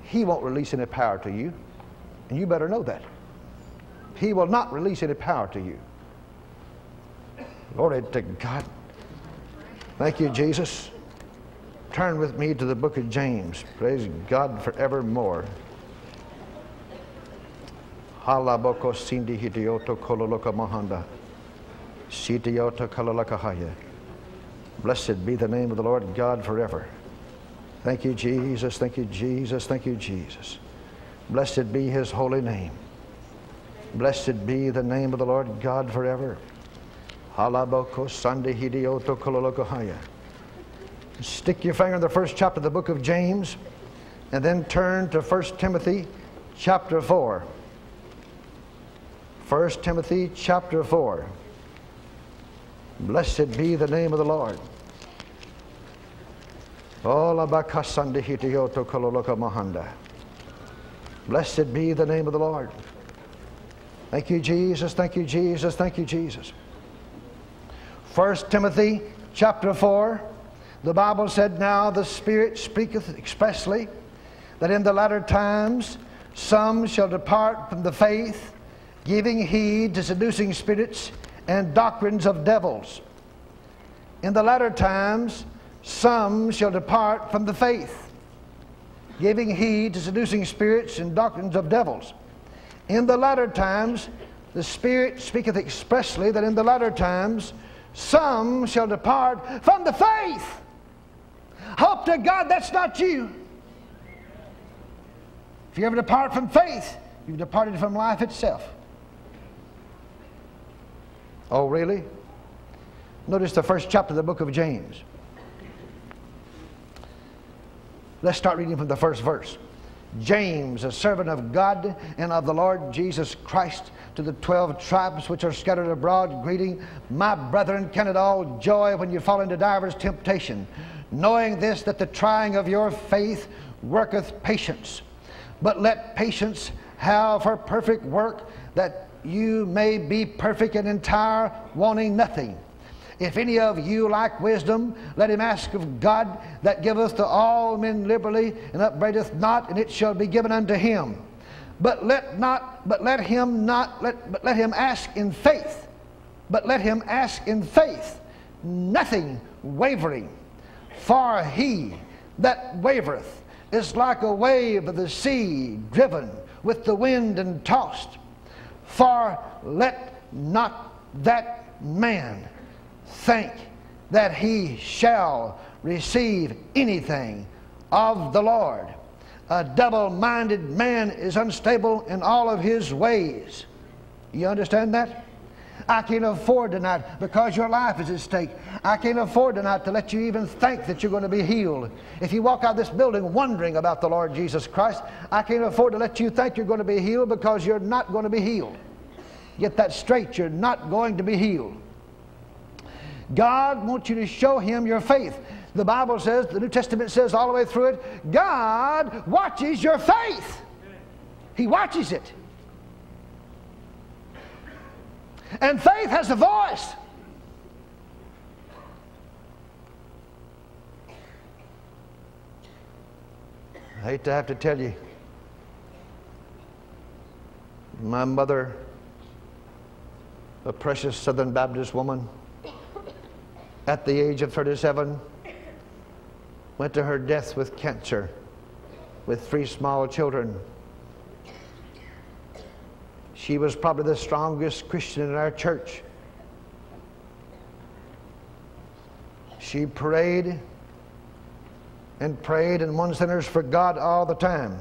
He won't release any power to you, and you better know that. He will not release any power to you. Glory to God. Thank you, Jesus. Turn with me to the book of James. Praise God forevermore. Halaboko sindi mahanda. Sitiyota kalalakahaya. Blessed be the name of the Lord God forever. Thank you, Jesus. Thank you, Jesus. Thank you, Jesus. Blessed be his holy name. Blessed be the name of the Lord God forever. Halaboko sandi kololokahaya. Stick your finger in the first chapter of the book of James and then turn to 1 Timothy chapter 4. 1 Timothy chapter 4. Blessed be the name of the Lord. Blessed be the name of the Lord. Thank you, Jesus. Thank you, Jesus. Thank you, Jesus. 1 Timothy chapter 4. The Bible said, Now the Spirit speaketh expressly that in the latter times some shall depart from the faith, giving heed to seducing spirits and doctrines of devils. In the latter times, some shall depart from the faith, giving heed to seducing spirits and doctrines of devils. In the latter times, the Spirit speaketh expressly that in the latter times, some shall depart from the faith. Hope to God that's not you. If you ever depart from faith, you've departed from life itself. Oh, really? Notice the first chapter of the book of James. Let's start reading from the first verse. James, a servant of God and of the Lord Jesus Christ, to the twelve tribes which are scattered abroad, greeting, my brethren, count it all joy when you fall into divers temptation, knowing this, that the trying of your faith worketh patience. But let patience have her perfect work, that you may be perfect and entire, wanting nothing. If any of you lack wisdom, let him ask of God that giveth to all men liberally and upbraideth not, and it shall be given unto him. But let not, but let him not, let, but let him ask in faith. But let him ask in faith, nothing wavering. For he that wavereth is like a wave of the sea driven with the wind and tossed. For let not that man think that he shall receive anything of the Lord. A double minded man is unstable in all of his ways. You understand that? I can't afford tonight because your life is at stake. I can't afford tonight to let you even think that you're going to be healed. If you walk out of this building wondering about the Lord Jesus Christ, I can't afford to let you think you're going to be healed because you're not going to be healed. Get that straight. You're not going to be healed. God wants you to show Him your faith. The Bible says, the New Testament says all the way through it, God watches your faith. He watches it. And faith has a voice. I hate to have to tell you, my mother, a precious Southern Baptist woman, at the age of 37, went to her death with cancer with three small children. She was probably the strongest Christian in our church. She prayed and prayed and won sinners for God all the time.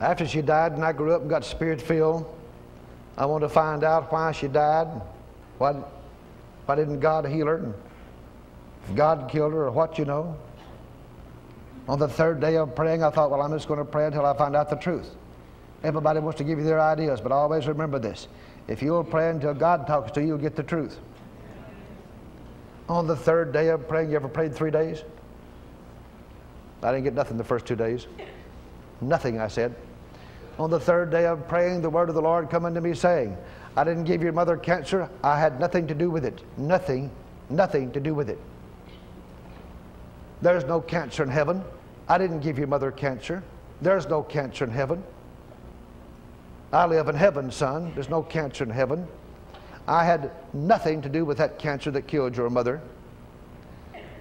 After she died and I grew up and got spirit filled, I wanted to find out why she died. Why, why didn't God heal her? And God killed her or what, you know. On the third day of praying, I thought, well, I'm just going to pray until I find out the truth. Everybody wants to give you their ideas, but always remember this. If you'll pray until God talks to you, you'll get the truth. On the third day of praying, you ever prayed three days? I didn't get nothing the first two days. Nothing, I said. On the third day of praying, the word of the Lord come unto me saying, I didn't give your mother cancer. I had nothing to do with it. Nothing, nothing to do with it. There's no cancer in heaven. I didn't give your mother cancer. There's no cancer in heaven. I live in heaven, son. There's no cancer in heaven. I had nothing to do with that cancer that killed your mother.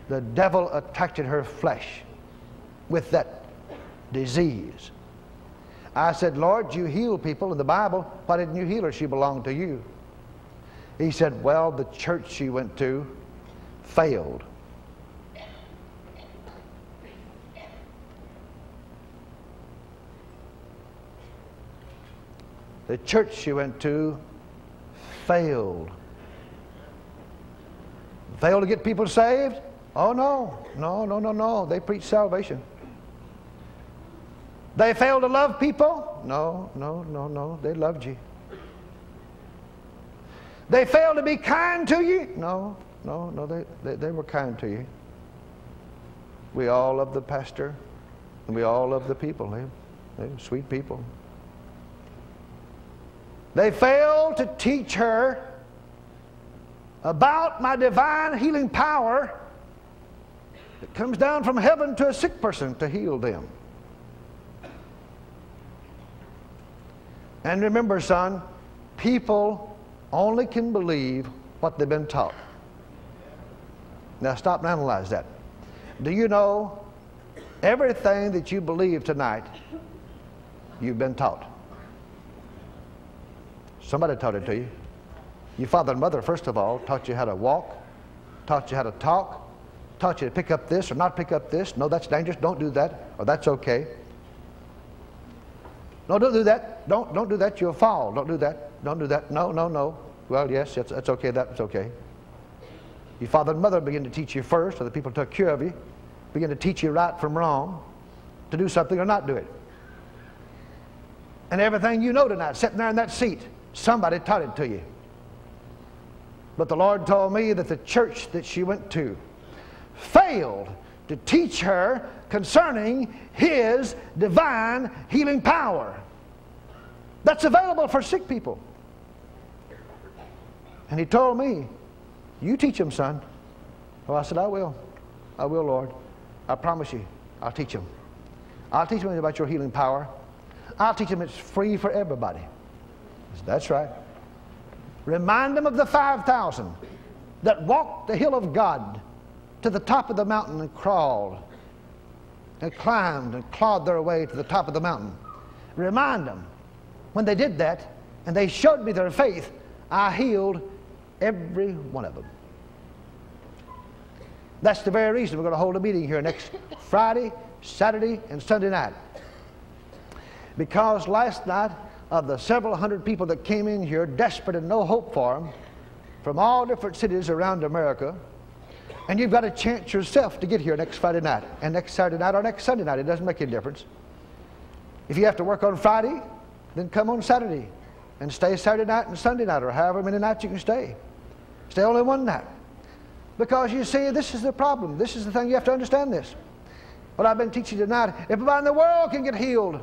The devil attacked her flesh with that disease. I said, Lord, you heal people in the Bible. Why didn't you heal her? She belonged to you. He said, Well, the church she went to failed. The church she went to failed. Failed to get people saved? Oh, no. No, no, no, no. They preach salvation. They failed to love people? No, no, no, no. They loved you. They failed to be kind to you? No, no, no. They, they, they were kind to you. We all love the pastor, and we all love the people. They, they're sweet people. They failed to teach her about my divine healing power that comes down from heaven to a sick person to heal them. And remember, son, people only can believe what they've been taught. Now stop and analyze that. Do you know everything that you believe tonight, you've been taught? Somebody taught it to you. Your father and mother, first of all, taught you how to walk, taught you how to talk, taught you to pick up this or not pick up this. No, that's dangerous. Don't do that. Or that's okay. No, don't do that. Don't, don't do that. You'll fall. Don't do that. Don't do that. No, no, no. Well, yes, that's, that's okay. That's okay. Your father and mother begin to teach you first, or the people took care of you, begin to teach you right from wrong, to do something or not do it. And everything you know tonight, sitting there in that seat, Somebody taught it to you. But the Lord told me that the church that she went to failed to teach her concerning His divine healing power that's available for sick people. And He told me, You teach them, son. Well, I said, I will. I will, Lord. I promise you, I'll teach them. I'll teach them about your healing power. I'll teach them it's free for everybody. That's right. Remind them of the 5,000 that walked the hill of God to the top of the mountain and crawled and climbed and clawed their way to the top of the mountain. Remind them when they did that and they showed me their faith, I healed every one of them. That's the very reason we're going to hold a meeting here next Friday, Saturday, and Sunday night. Because last night of the several hundred people that came in here desperate and no hope for them from all different cities around America. And you've got a chance yourself to get here next Friday night and next Saturday night or next Sunday night. It doesn't make any difference. If you have to work on Friday, then come on Saturday and stay Saturday night and Sunday night or however many nights you can stay. Stay only one night. Because you see, this is the problem. This is the thing you have to understand this. What I've been teaching tonight, everybody in the world can get healed.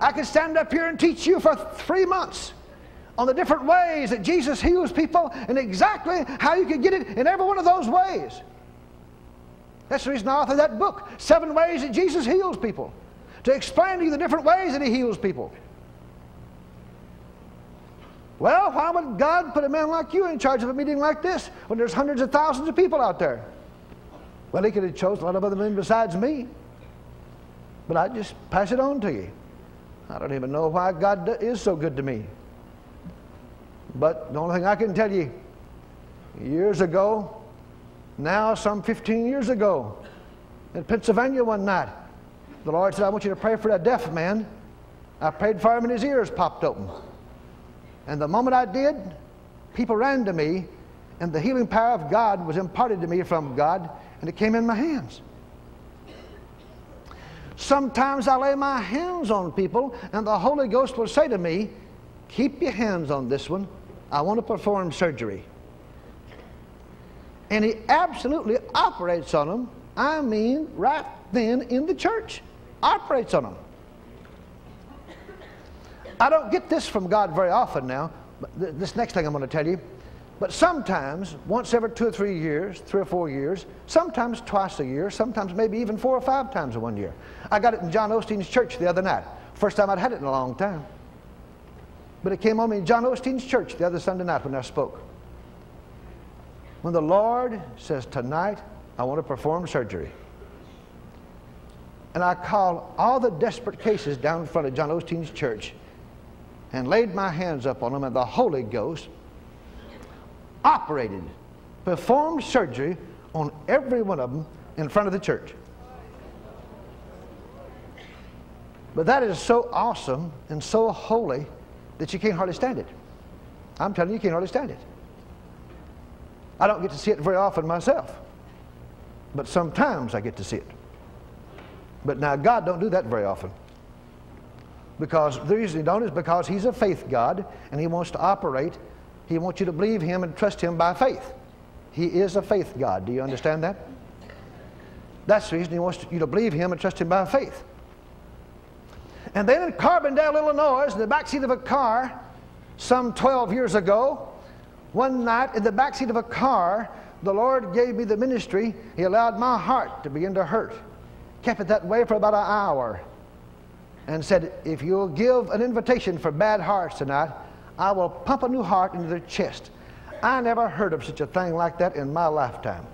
I could stand up here and teach you for three months on the different ways that Jesus heals people and exactly how you can get it in every one of those ways. That's the reason I authored that book, Seven Ways That Jesus Heals People, to explain to you the different ways that He heals people. Well, why would God put a man like you in charge of a meeting like this when there's hundreds of thousands of people out there? Well, He could have chosen a lot of other men besides me. But I just pass it on to you. I don't even know why God is so good to me. But the only thing I can tell you, years ago, now some 15 years ago, in Pennsylvania one night, the Lord said, I want you to pray for that deaf man. I prayed for him and his ears popped open. And the moment I did, people ran to me and the healing power of God was imparted to me from God and it came in my hands. Sometimes I lay my hands on people and the Holy Ghost will say to me, Keep your hands on this one. I want to perform surgery. And he absolutely operates on them. I mean, right then in the church, operates on them. I don't get this from God very often now. But this next thing I'm going to tell you. But sometimes, once every two or three years, three or four years, sometimes twice a year, sometimes maybe even four or five times in one year. I got it in John Osteen's church the other night. First time I'd had it in a long time. But it came on me in John Osteen's church the other Sunday night when I spoke. When the Lord says, Tonight, I want to perform surgery. And I called all the desperate cases down in front of John Osteen's church and laid my hands up on them, and the Holy Ghost operated, performed surgery on every one of them in front of the church. But that is so awesome and so holy that you can't hardly stand it. I'm telling you, you can't hardly stand it. I don't get to see it very often myself, but sometimes I get to see it. But now God don't do that very often. Because the reason he don't is because he's a faith God and he wants to operate. He wants you to believe him and trust him by faith. He is a faith God. Do you understand that? That's the reason he wants you to believe him and trust him by faith. And then in Carbondale, Illinois, in the backseat of a car, some 12 years ago, one night in the backseat of a car, the Lord gave me the ministry. He allowed my heart to begin to hurt. Kept it that way for about an hour. And said, if you'll give an invitation for bad hearts tonight, I will pump a new heart into their chest. I never heard of such a thing like that in my lifetime.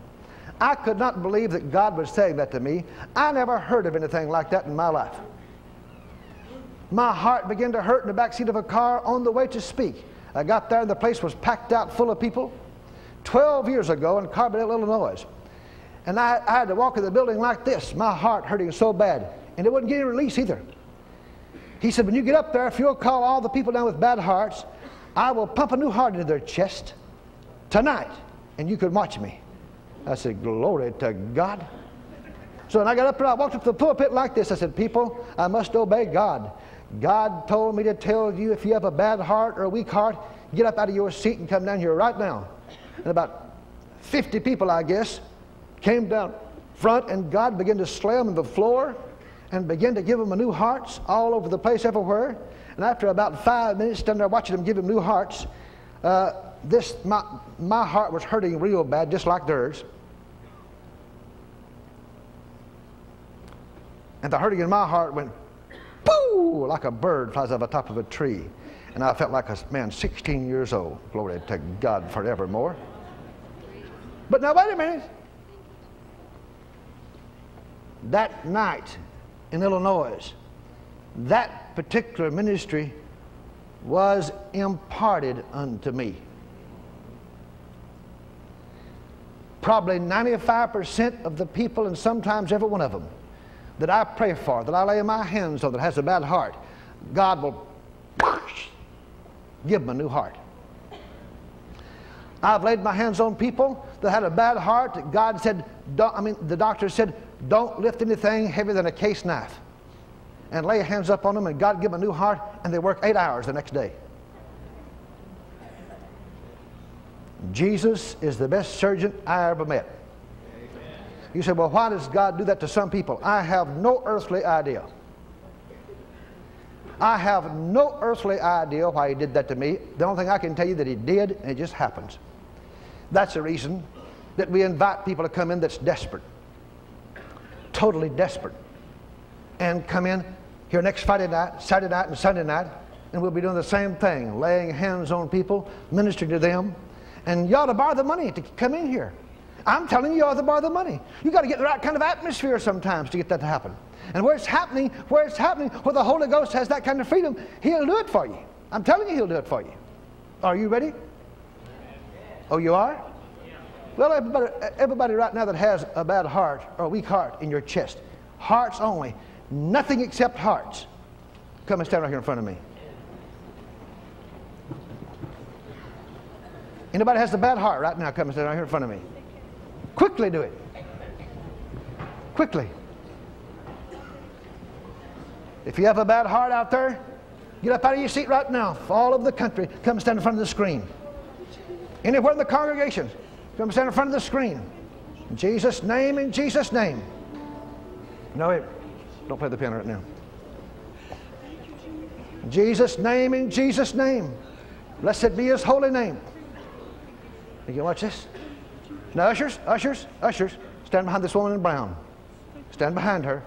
I could not believe that God was saying that to me. I never heard of anything like that in my life. My heart began to hurt in the back seat of a car on the way to speak. I got there and the place was packed out full of people. 12 years ago in Carbondale, Illinois. And I, I, had to walk in the building like this, my heart hurting so bad. And it wasn't getting release either. He said, When you get up there, if you'll call all the people down with bad hearts, I will pump a new heart into their chest tonight, and you can watch me. I said, Glory to God. So when I got up there, I walked up to the pulpit like this. I said, People, I must obey God. God told me to tell you if you have a bad heart or a weak heart, get up out of your seat and come down here right now. And about 50 people, I guess, came down front, and God began to slam on the floor and began to give them new hearts all over the place, everywhere. And after about five minutes, standing there watching them give them new hearts, uh, this my, my heart was hurting real bad, just like theirs. And the hurting in my heart went boo, like a bird flies off the top of a tree. And I felt like a man 16 years old. Glory to God forevermore. But now, wait a minute. That night in Illinois, that particular ministry was imparted unto me. Probably 95% of the people, and sometimes every one of them, that I pray for, that I lay my hands on, that has a bad heart, God will give them a new heart. I've laid my hands on people that had a bad heart God said, I mean, the doctor said, don't lift anything heavier than a case knife. And lay hands up on them, and God give them a new heart, and they work eight hours the next day. Jesus is the best surgeon I ever met. You say, well, why does God do that to some people? I have no earthly idea. I have no earthly idea why he did that to me. The only thing I can tell you that he did, and it just happens. That's the reason that we invite people to come in that's desperate, totally desperate, and come in here next Friday night, Saturday night, and Sunday night, and we'll be doing the same thing, laying hands on people, ministering to them, and you ought to borrow the money to come in here. I'm telling you, you ought to borrow the money. You got to get the right kind of atmosphere sometimes to get that to happen. And where it's happening, where it's happening, where the Holy Ghost has that kind of freedom, He'll do it for you. I'm telling you, He'll do it for you. Are you ready? Oh, you are? Well, everybody, everybody right now that has a bad heart or a weak heart in your chest, hearts only, nothing except hearts. Come and stand right here in front of me. Anybody has a bad heart right now, come and stand right here in front of me. Quickly do it. Quickly. If you have a bad heart out there, get up out of your seat right now. All over the country, come stand in front of the screen. Anywhere in the congregation, come stand in front of the screen. In Jesus' name, in Jesus' name. No, wait. Don't play the piano right now. In Jesus' name, in Jesus' name. Blessed be his holy name. You can watch this. Now, ushers, ushers, ushers, stand behind this woman in brown. Stand behind her.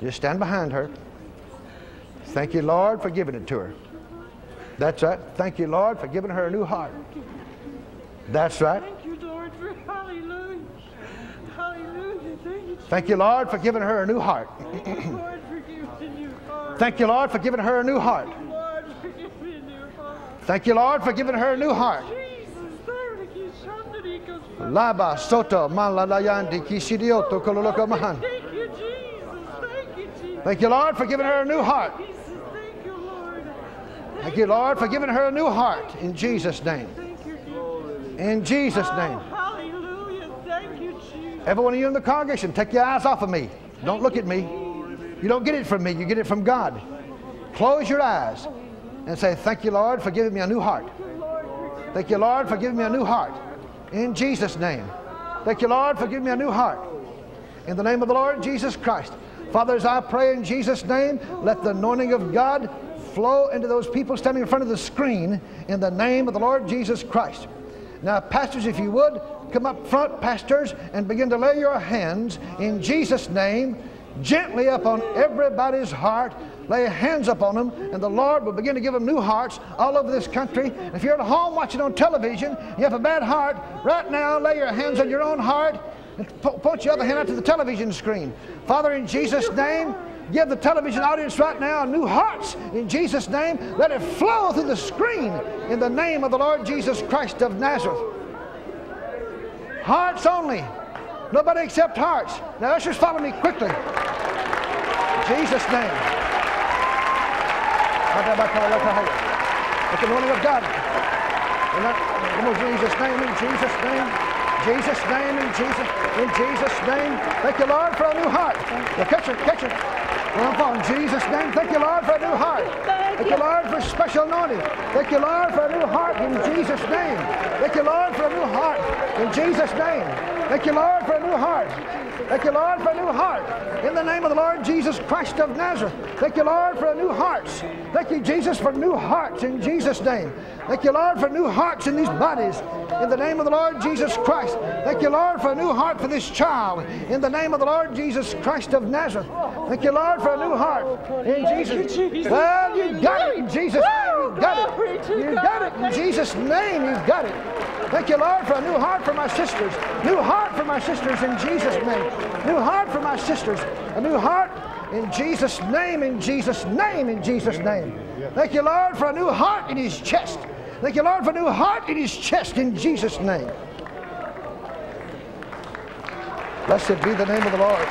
Just stand behind her. Thank you, Lord, for giving it to her. That's right. Thank you, Lord, for giving her a new heart. That's right. Thank you, Lord, for hallelujah. Hallelujah. Thank you, Thank you, Lord, for giving her a new heart. Thank you, Lord, for giving a new heart. Thank you, Lord, for giving her a new heart. Lord, for giving a new heart. Thank you, Lord, for giving her a new heart. Jesus, thank you, somebody goes Laba soto malalayandi kisidioto kololoka mahan. Thank you, Jesus. Thank you, Jesus. Thank you, Lord, for giving her a new heart. Thank you, Lord. Thank you, Lord, for giving her a new heart. In Jesus' name. Thank you, Jesus. In Jesus' oh, name. Oh, hallelujah. Thank you, Jesus. Every one of you in the congregation, take your eyes off of me. Don't look at me. You don't get it from me, you get it from God. Close your eyes and say, Thank you, Lord, for giving me a new heart. Thank you, Lord, for giving me a new heart. In Jesus' name. Thank you, Lord, for giving me a new heart. In the name of the Lord Jesus Christ. Father, as I pray in Jesus' name, let the anointing of God flow into those people standing in front of the screen in the name of the Lord Jesus Christ. Now, pastors, if you would, come up front, pastors, and begin to lay your hands in Jesus' name gently upon everybody's heart. Lay your hands upon them, and the Lord will begin to give them new hearts all over this country. If you're at home watching on television, you have a bad heart, right now lay your hands on your own heart and po- point your other hand out to the television screen. Father, in Jesus' name, give the television audience right now new hearts. In Jesus' name, let it flow through the screen in the name of the Lord Jesus Christ of Nazareth. Hearts only. Nobody except hearts. Now, ushers, follow me quickly. In Jesus' name. With the anointing of God. In name of Jesus' name, in Jesus' name. Jesus' name, in Jesus, in Jesus' name. Thank you, Lord, for a new heart. Now, catch it, catch it. Well, in Jesus' name, thank you, Lord, for a new heart. Thank you, Lord, for special anointing. Thank you, Lord, for a new heart in Jesus' name. Thank you, Lord, for a new heart in Jesus' name. Thank you, Lord, for a new heart. Thank you, Lord, for a new heart. In the name of the Lord Jesus Christ of Nazareth. Thank you, Lord, for a new hearts. Thank you, Jesus, for new hearts in Jesus' name. Thank you, Lord, for new hearts in these bodies. In the name of the Lord Jesus Christ. Thank you, Lord, for a new heart for this child. In the name of the Lord Jesus Christ of Nazareth. Thank you, Lord, for a new heart. In Jesus. Well, you got it in Jesus' name. You got it. You got it in Jesus' name. You got it. Thank you, Lord, for a new heart for my sisters. New heart for my sisters in Jesus' name. New heart for my sisters. A new heart in Jesus' name, in Jesus' name, in Jesus' name. Thank you, Lord, for a new heart in his chest. Thank you, Lord, for a new heart in his chest in Jesus' name. Blessed be the name of the Lord.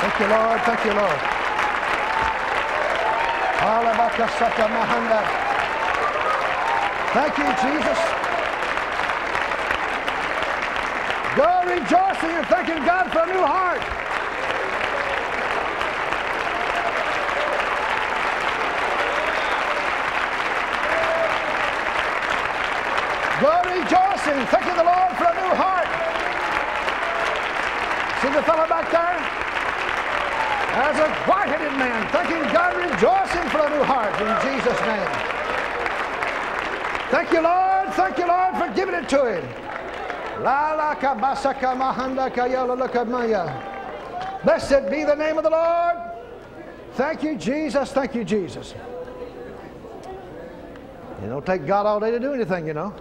Thank you, Lord. Thank you, Lord. Thank you, Jesus. Go rejoicing and thanking God for a new heart. Go rejoicing, thanking the Lord for a new heart. See the fellow back there? As a white-headed man, thanking God, rejoicing for a new heart in Jesus' name. Thank you, Lord. Thank you, Lord, for giving it to him. La la ka basaka mahanda ka ya la la ka maya. Blessed be the name of the Lord. Thank you, Jesus. Thank you, Jesus. It don't take God all day to do anything, you know.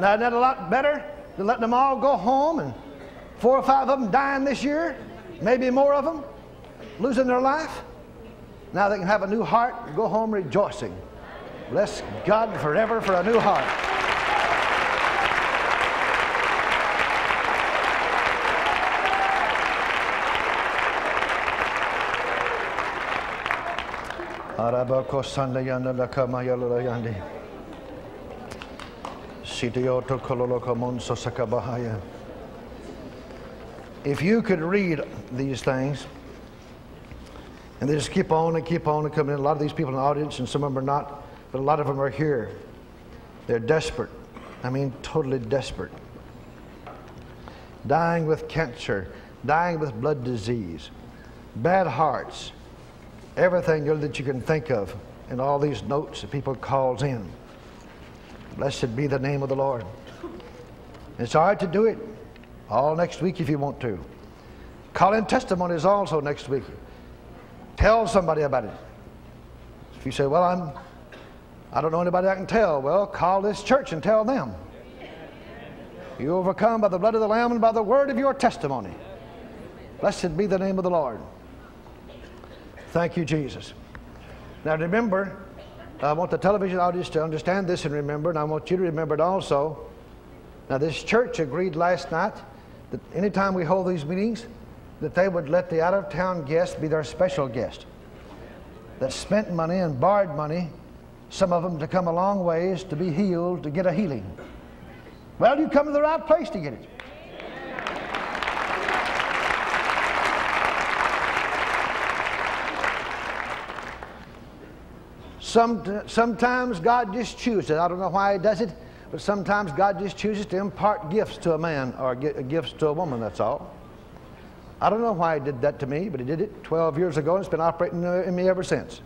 Now, isn't that a lot better than letting them all go home and four or five of them dying this year, maybe more of them, losing their life? Now they can have a new heart and go home rejoicing. Bless God forever for a new heart. If you could read these things, and they just keep on and keep on and coming in. A lot of these people in the audience, and some of them are not, but a lot of them are here. They're desperate. I mean, totally desperate. Dying with cancer, dying with blood disease, bad hearts, everything that you can think of, and all these notes that people calls in. Blessed be the name of the Lord. It's all right to do it all next week if you want to. Call in testimonies also next week. Tell somebody about it. If you say, well, I'm, I don't know anybody I can tell, well, call this church and tell them. You overcome by the blood of the Lamb and by the word of your testimony. Blessed be the name of the Lord. Thank you, Jesus. Now remember, I want the television audience to understand this and remember, and I want you to remember it also. Now, this church agreed last night that anytime we hold these meetings, that they would let the out of town guest be their special guest. That spent money and borrowed money, some of them to come a long ways to be healed, to get a healing. Well, you come to the right place to get it. Some, sometimes God just chooses. I don't know why He does it, but sometimes God just chooses to impart gifts to a man or gifts to a woman, that's all. I don't know why he did that to me, but he did it 12 years ago and it's been operating in me ever since.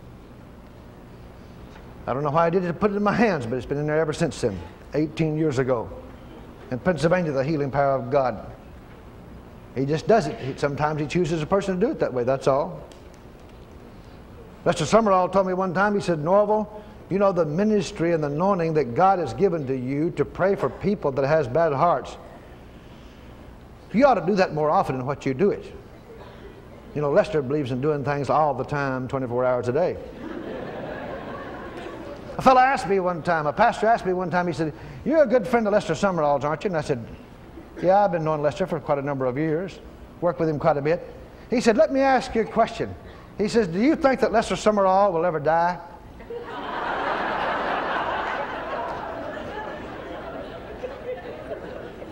I don't know why I did it to put it in my hands, but it's been in there ever since then, 18 years ago. In Pennsylvania, the healing power of God. He just does it. He, sometimes he chooses a person to do it that way, that's all. Lester Sumrall told me one time, he said, Norvel, you know the ministry and the anointing that God has given to you to pray for people that has bad hearts. You ought to do that more often than what you do it. You know, Lester believes in doing things all the time, 24 hours a day. a fellow asked me one time, a pastor asked me one time, he said, You're a good friend of Lester Sumrall's, aren't you? And I said, Yeah, I've been knowing Lester for quite a number of years, worked with him quite a bit. He said, Let me ask you a question. He says, Do you think that Lester Sumrall will ever die?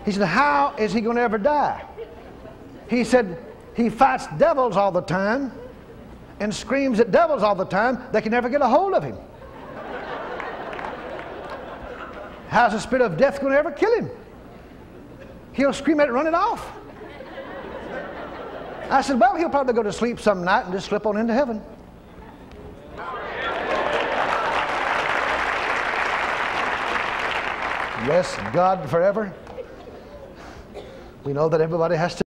He said, How is he going to ever die? He said, He fights devils all the time and screams at devils all the time. They can never get a hold of him. How's the spirit of death going to ever kill him? He'll scream at it, run it off. I said, Well, he'll probably go to sleep some night and just slip on into heaven. Bless God forever. We know that everybody has to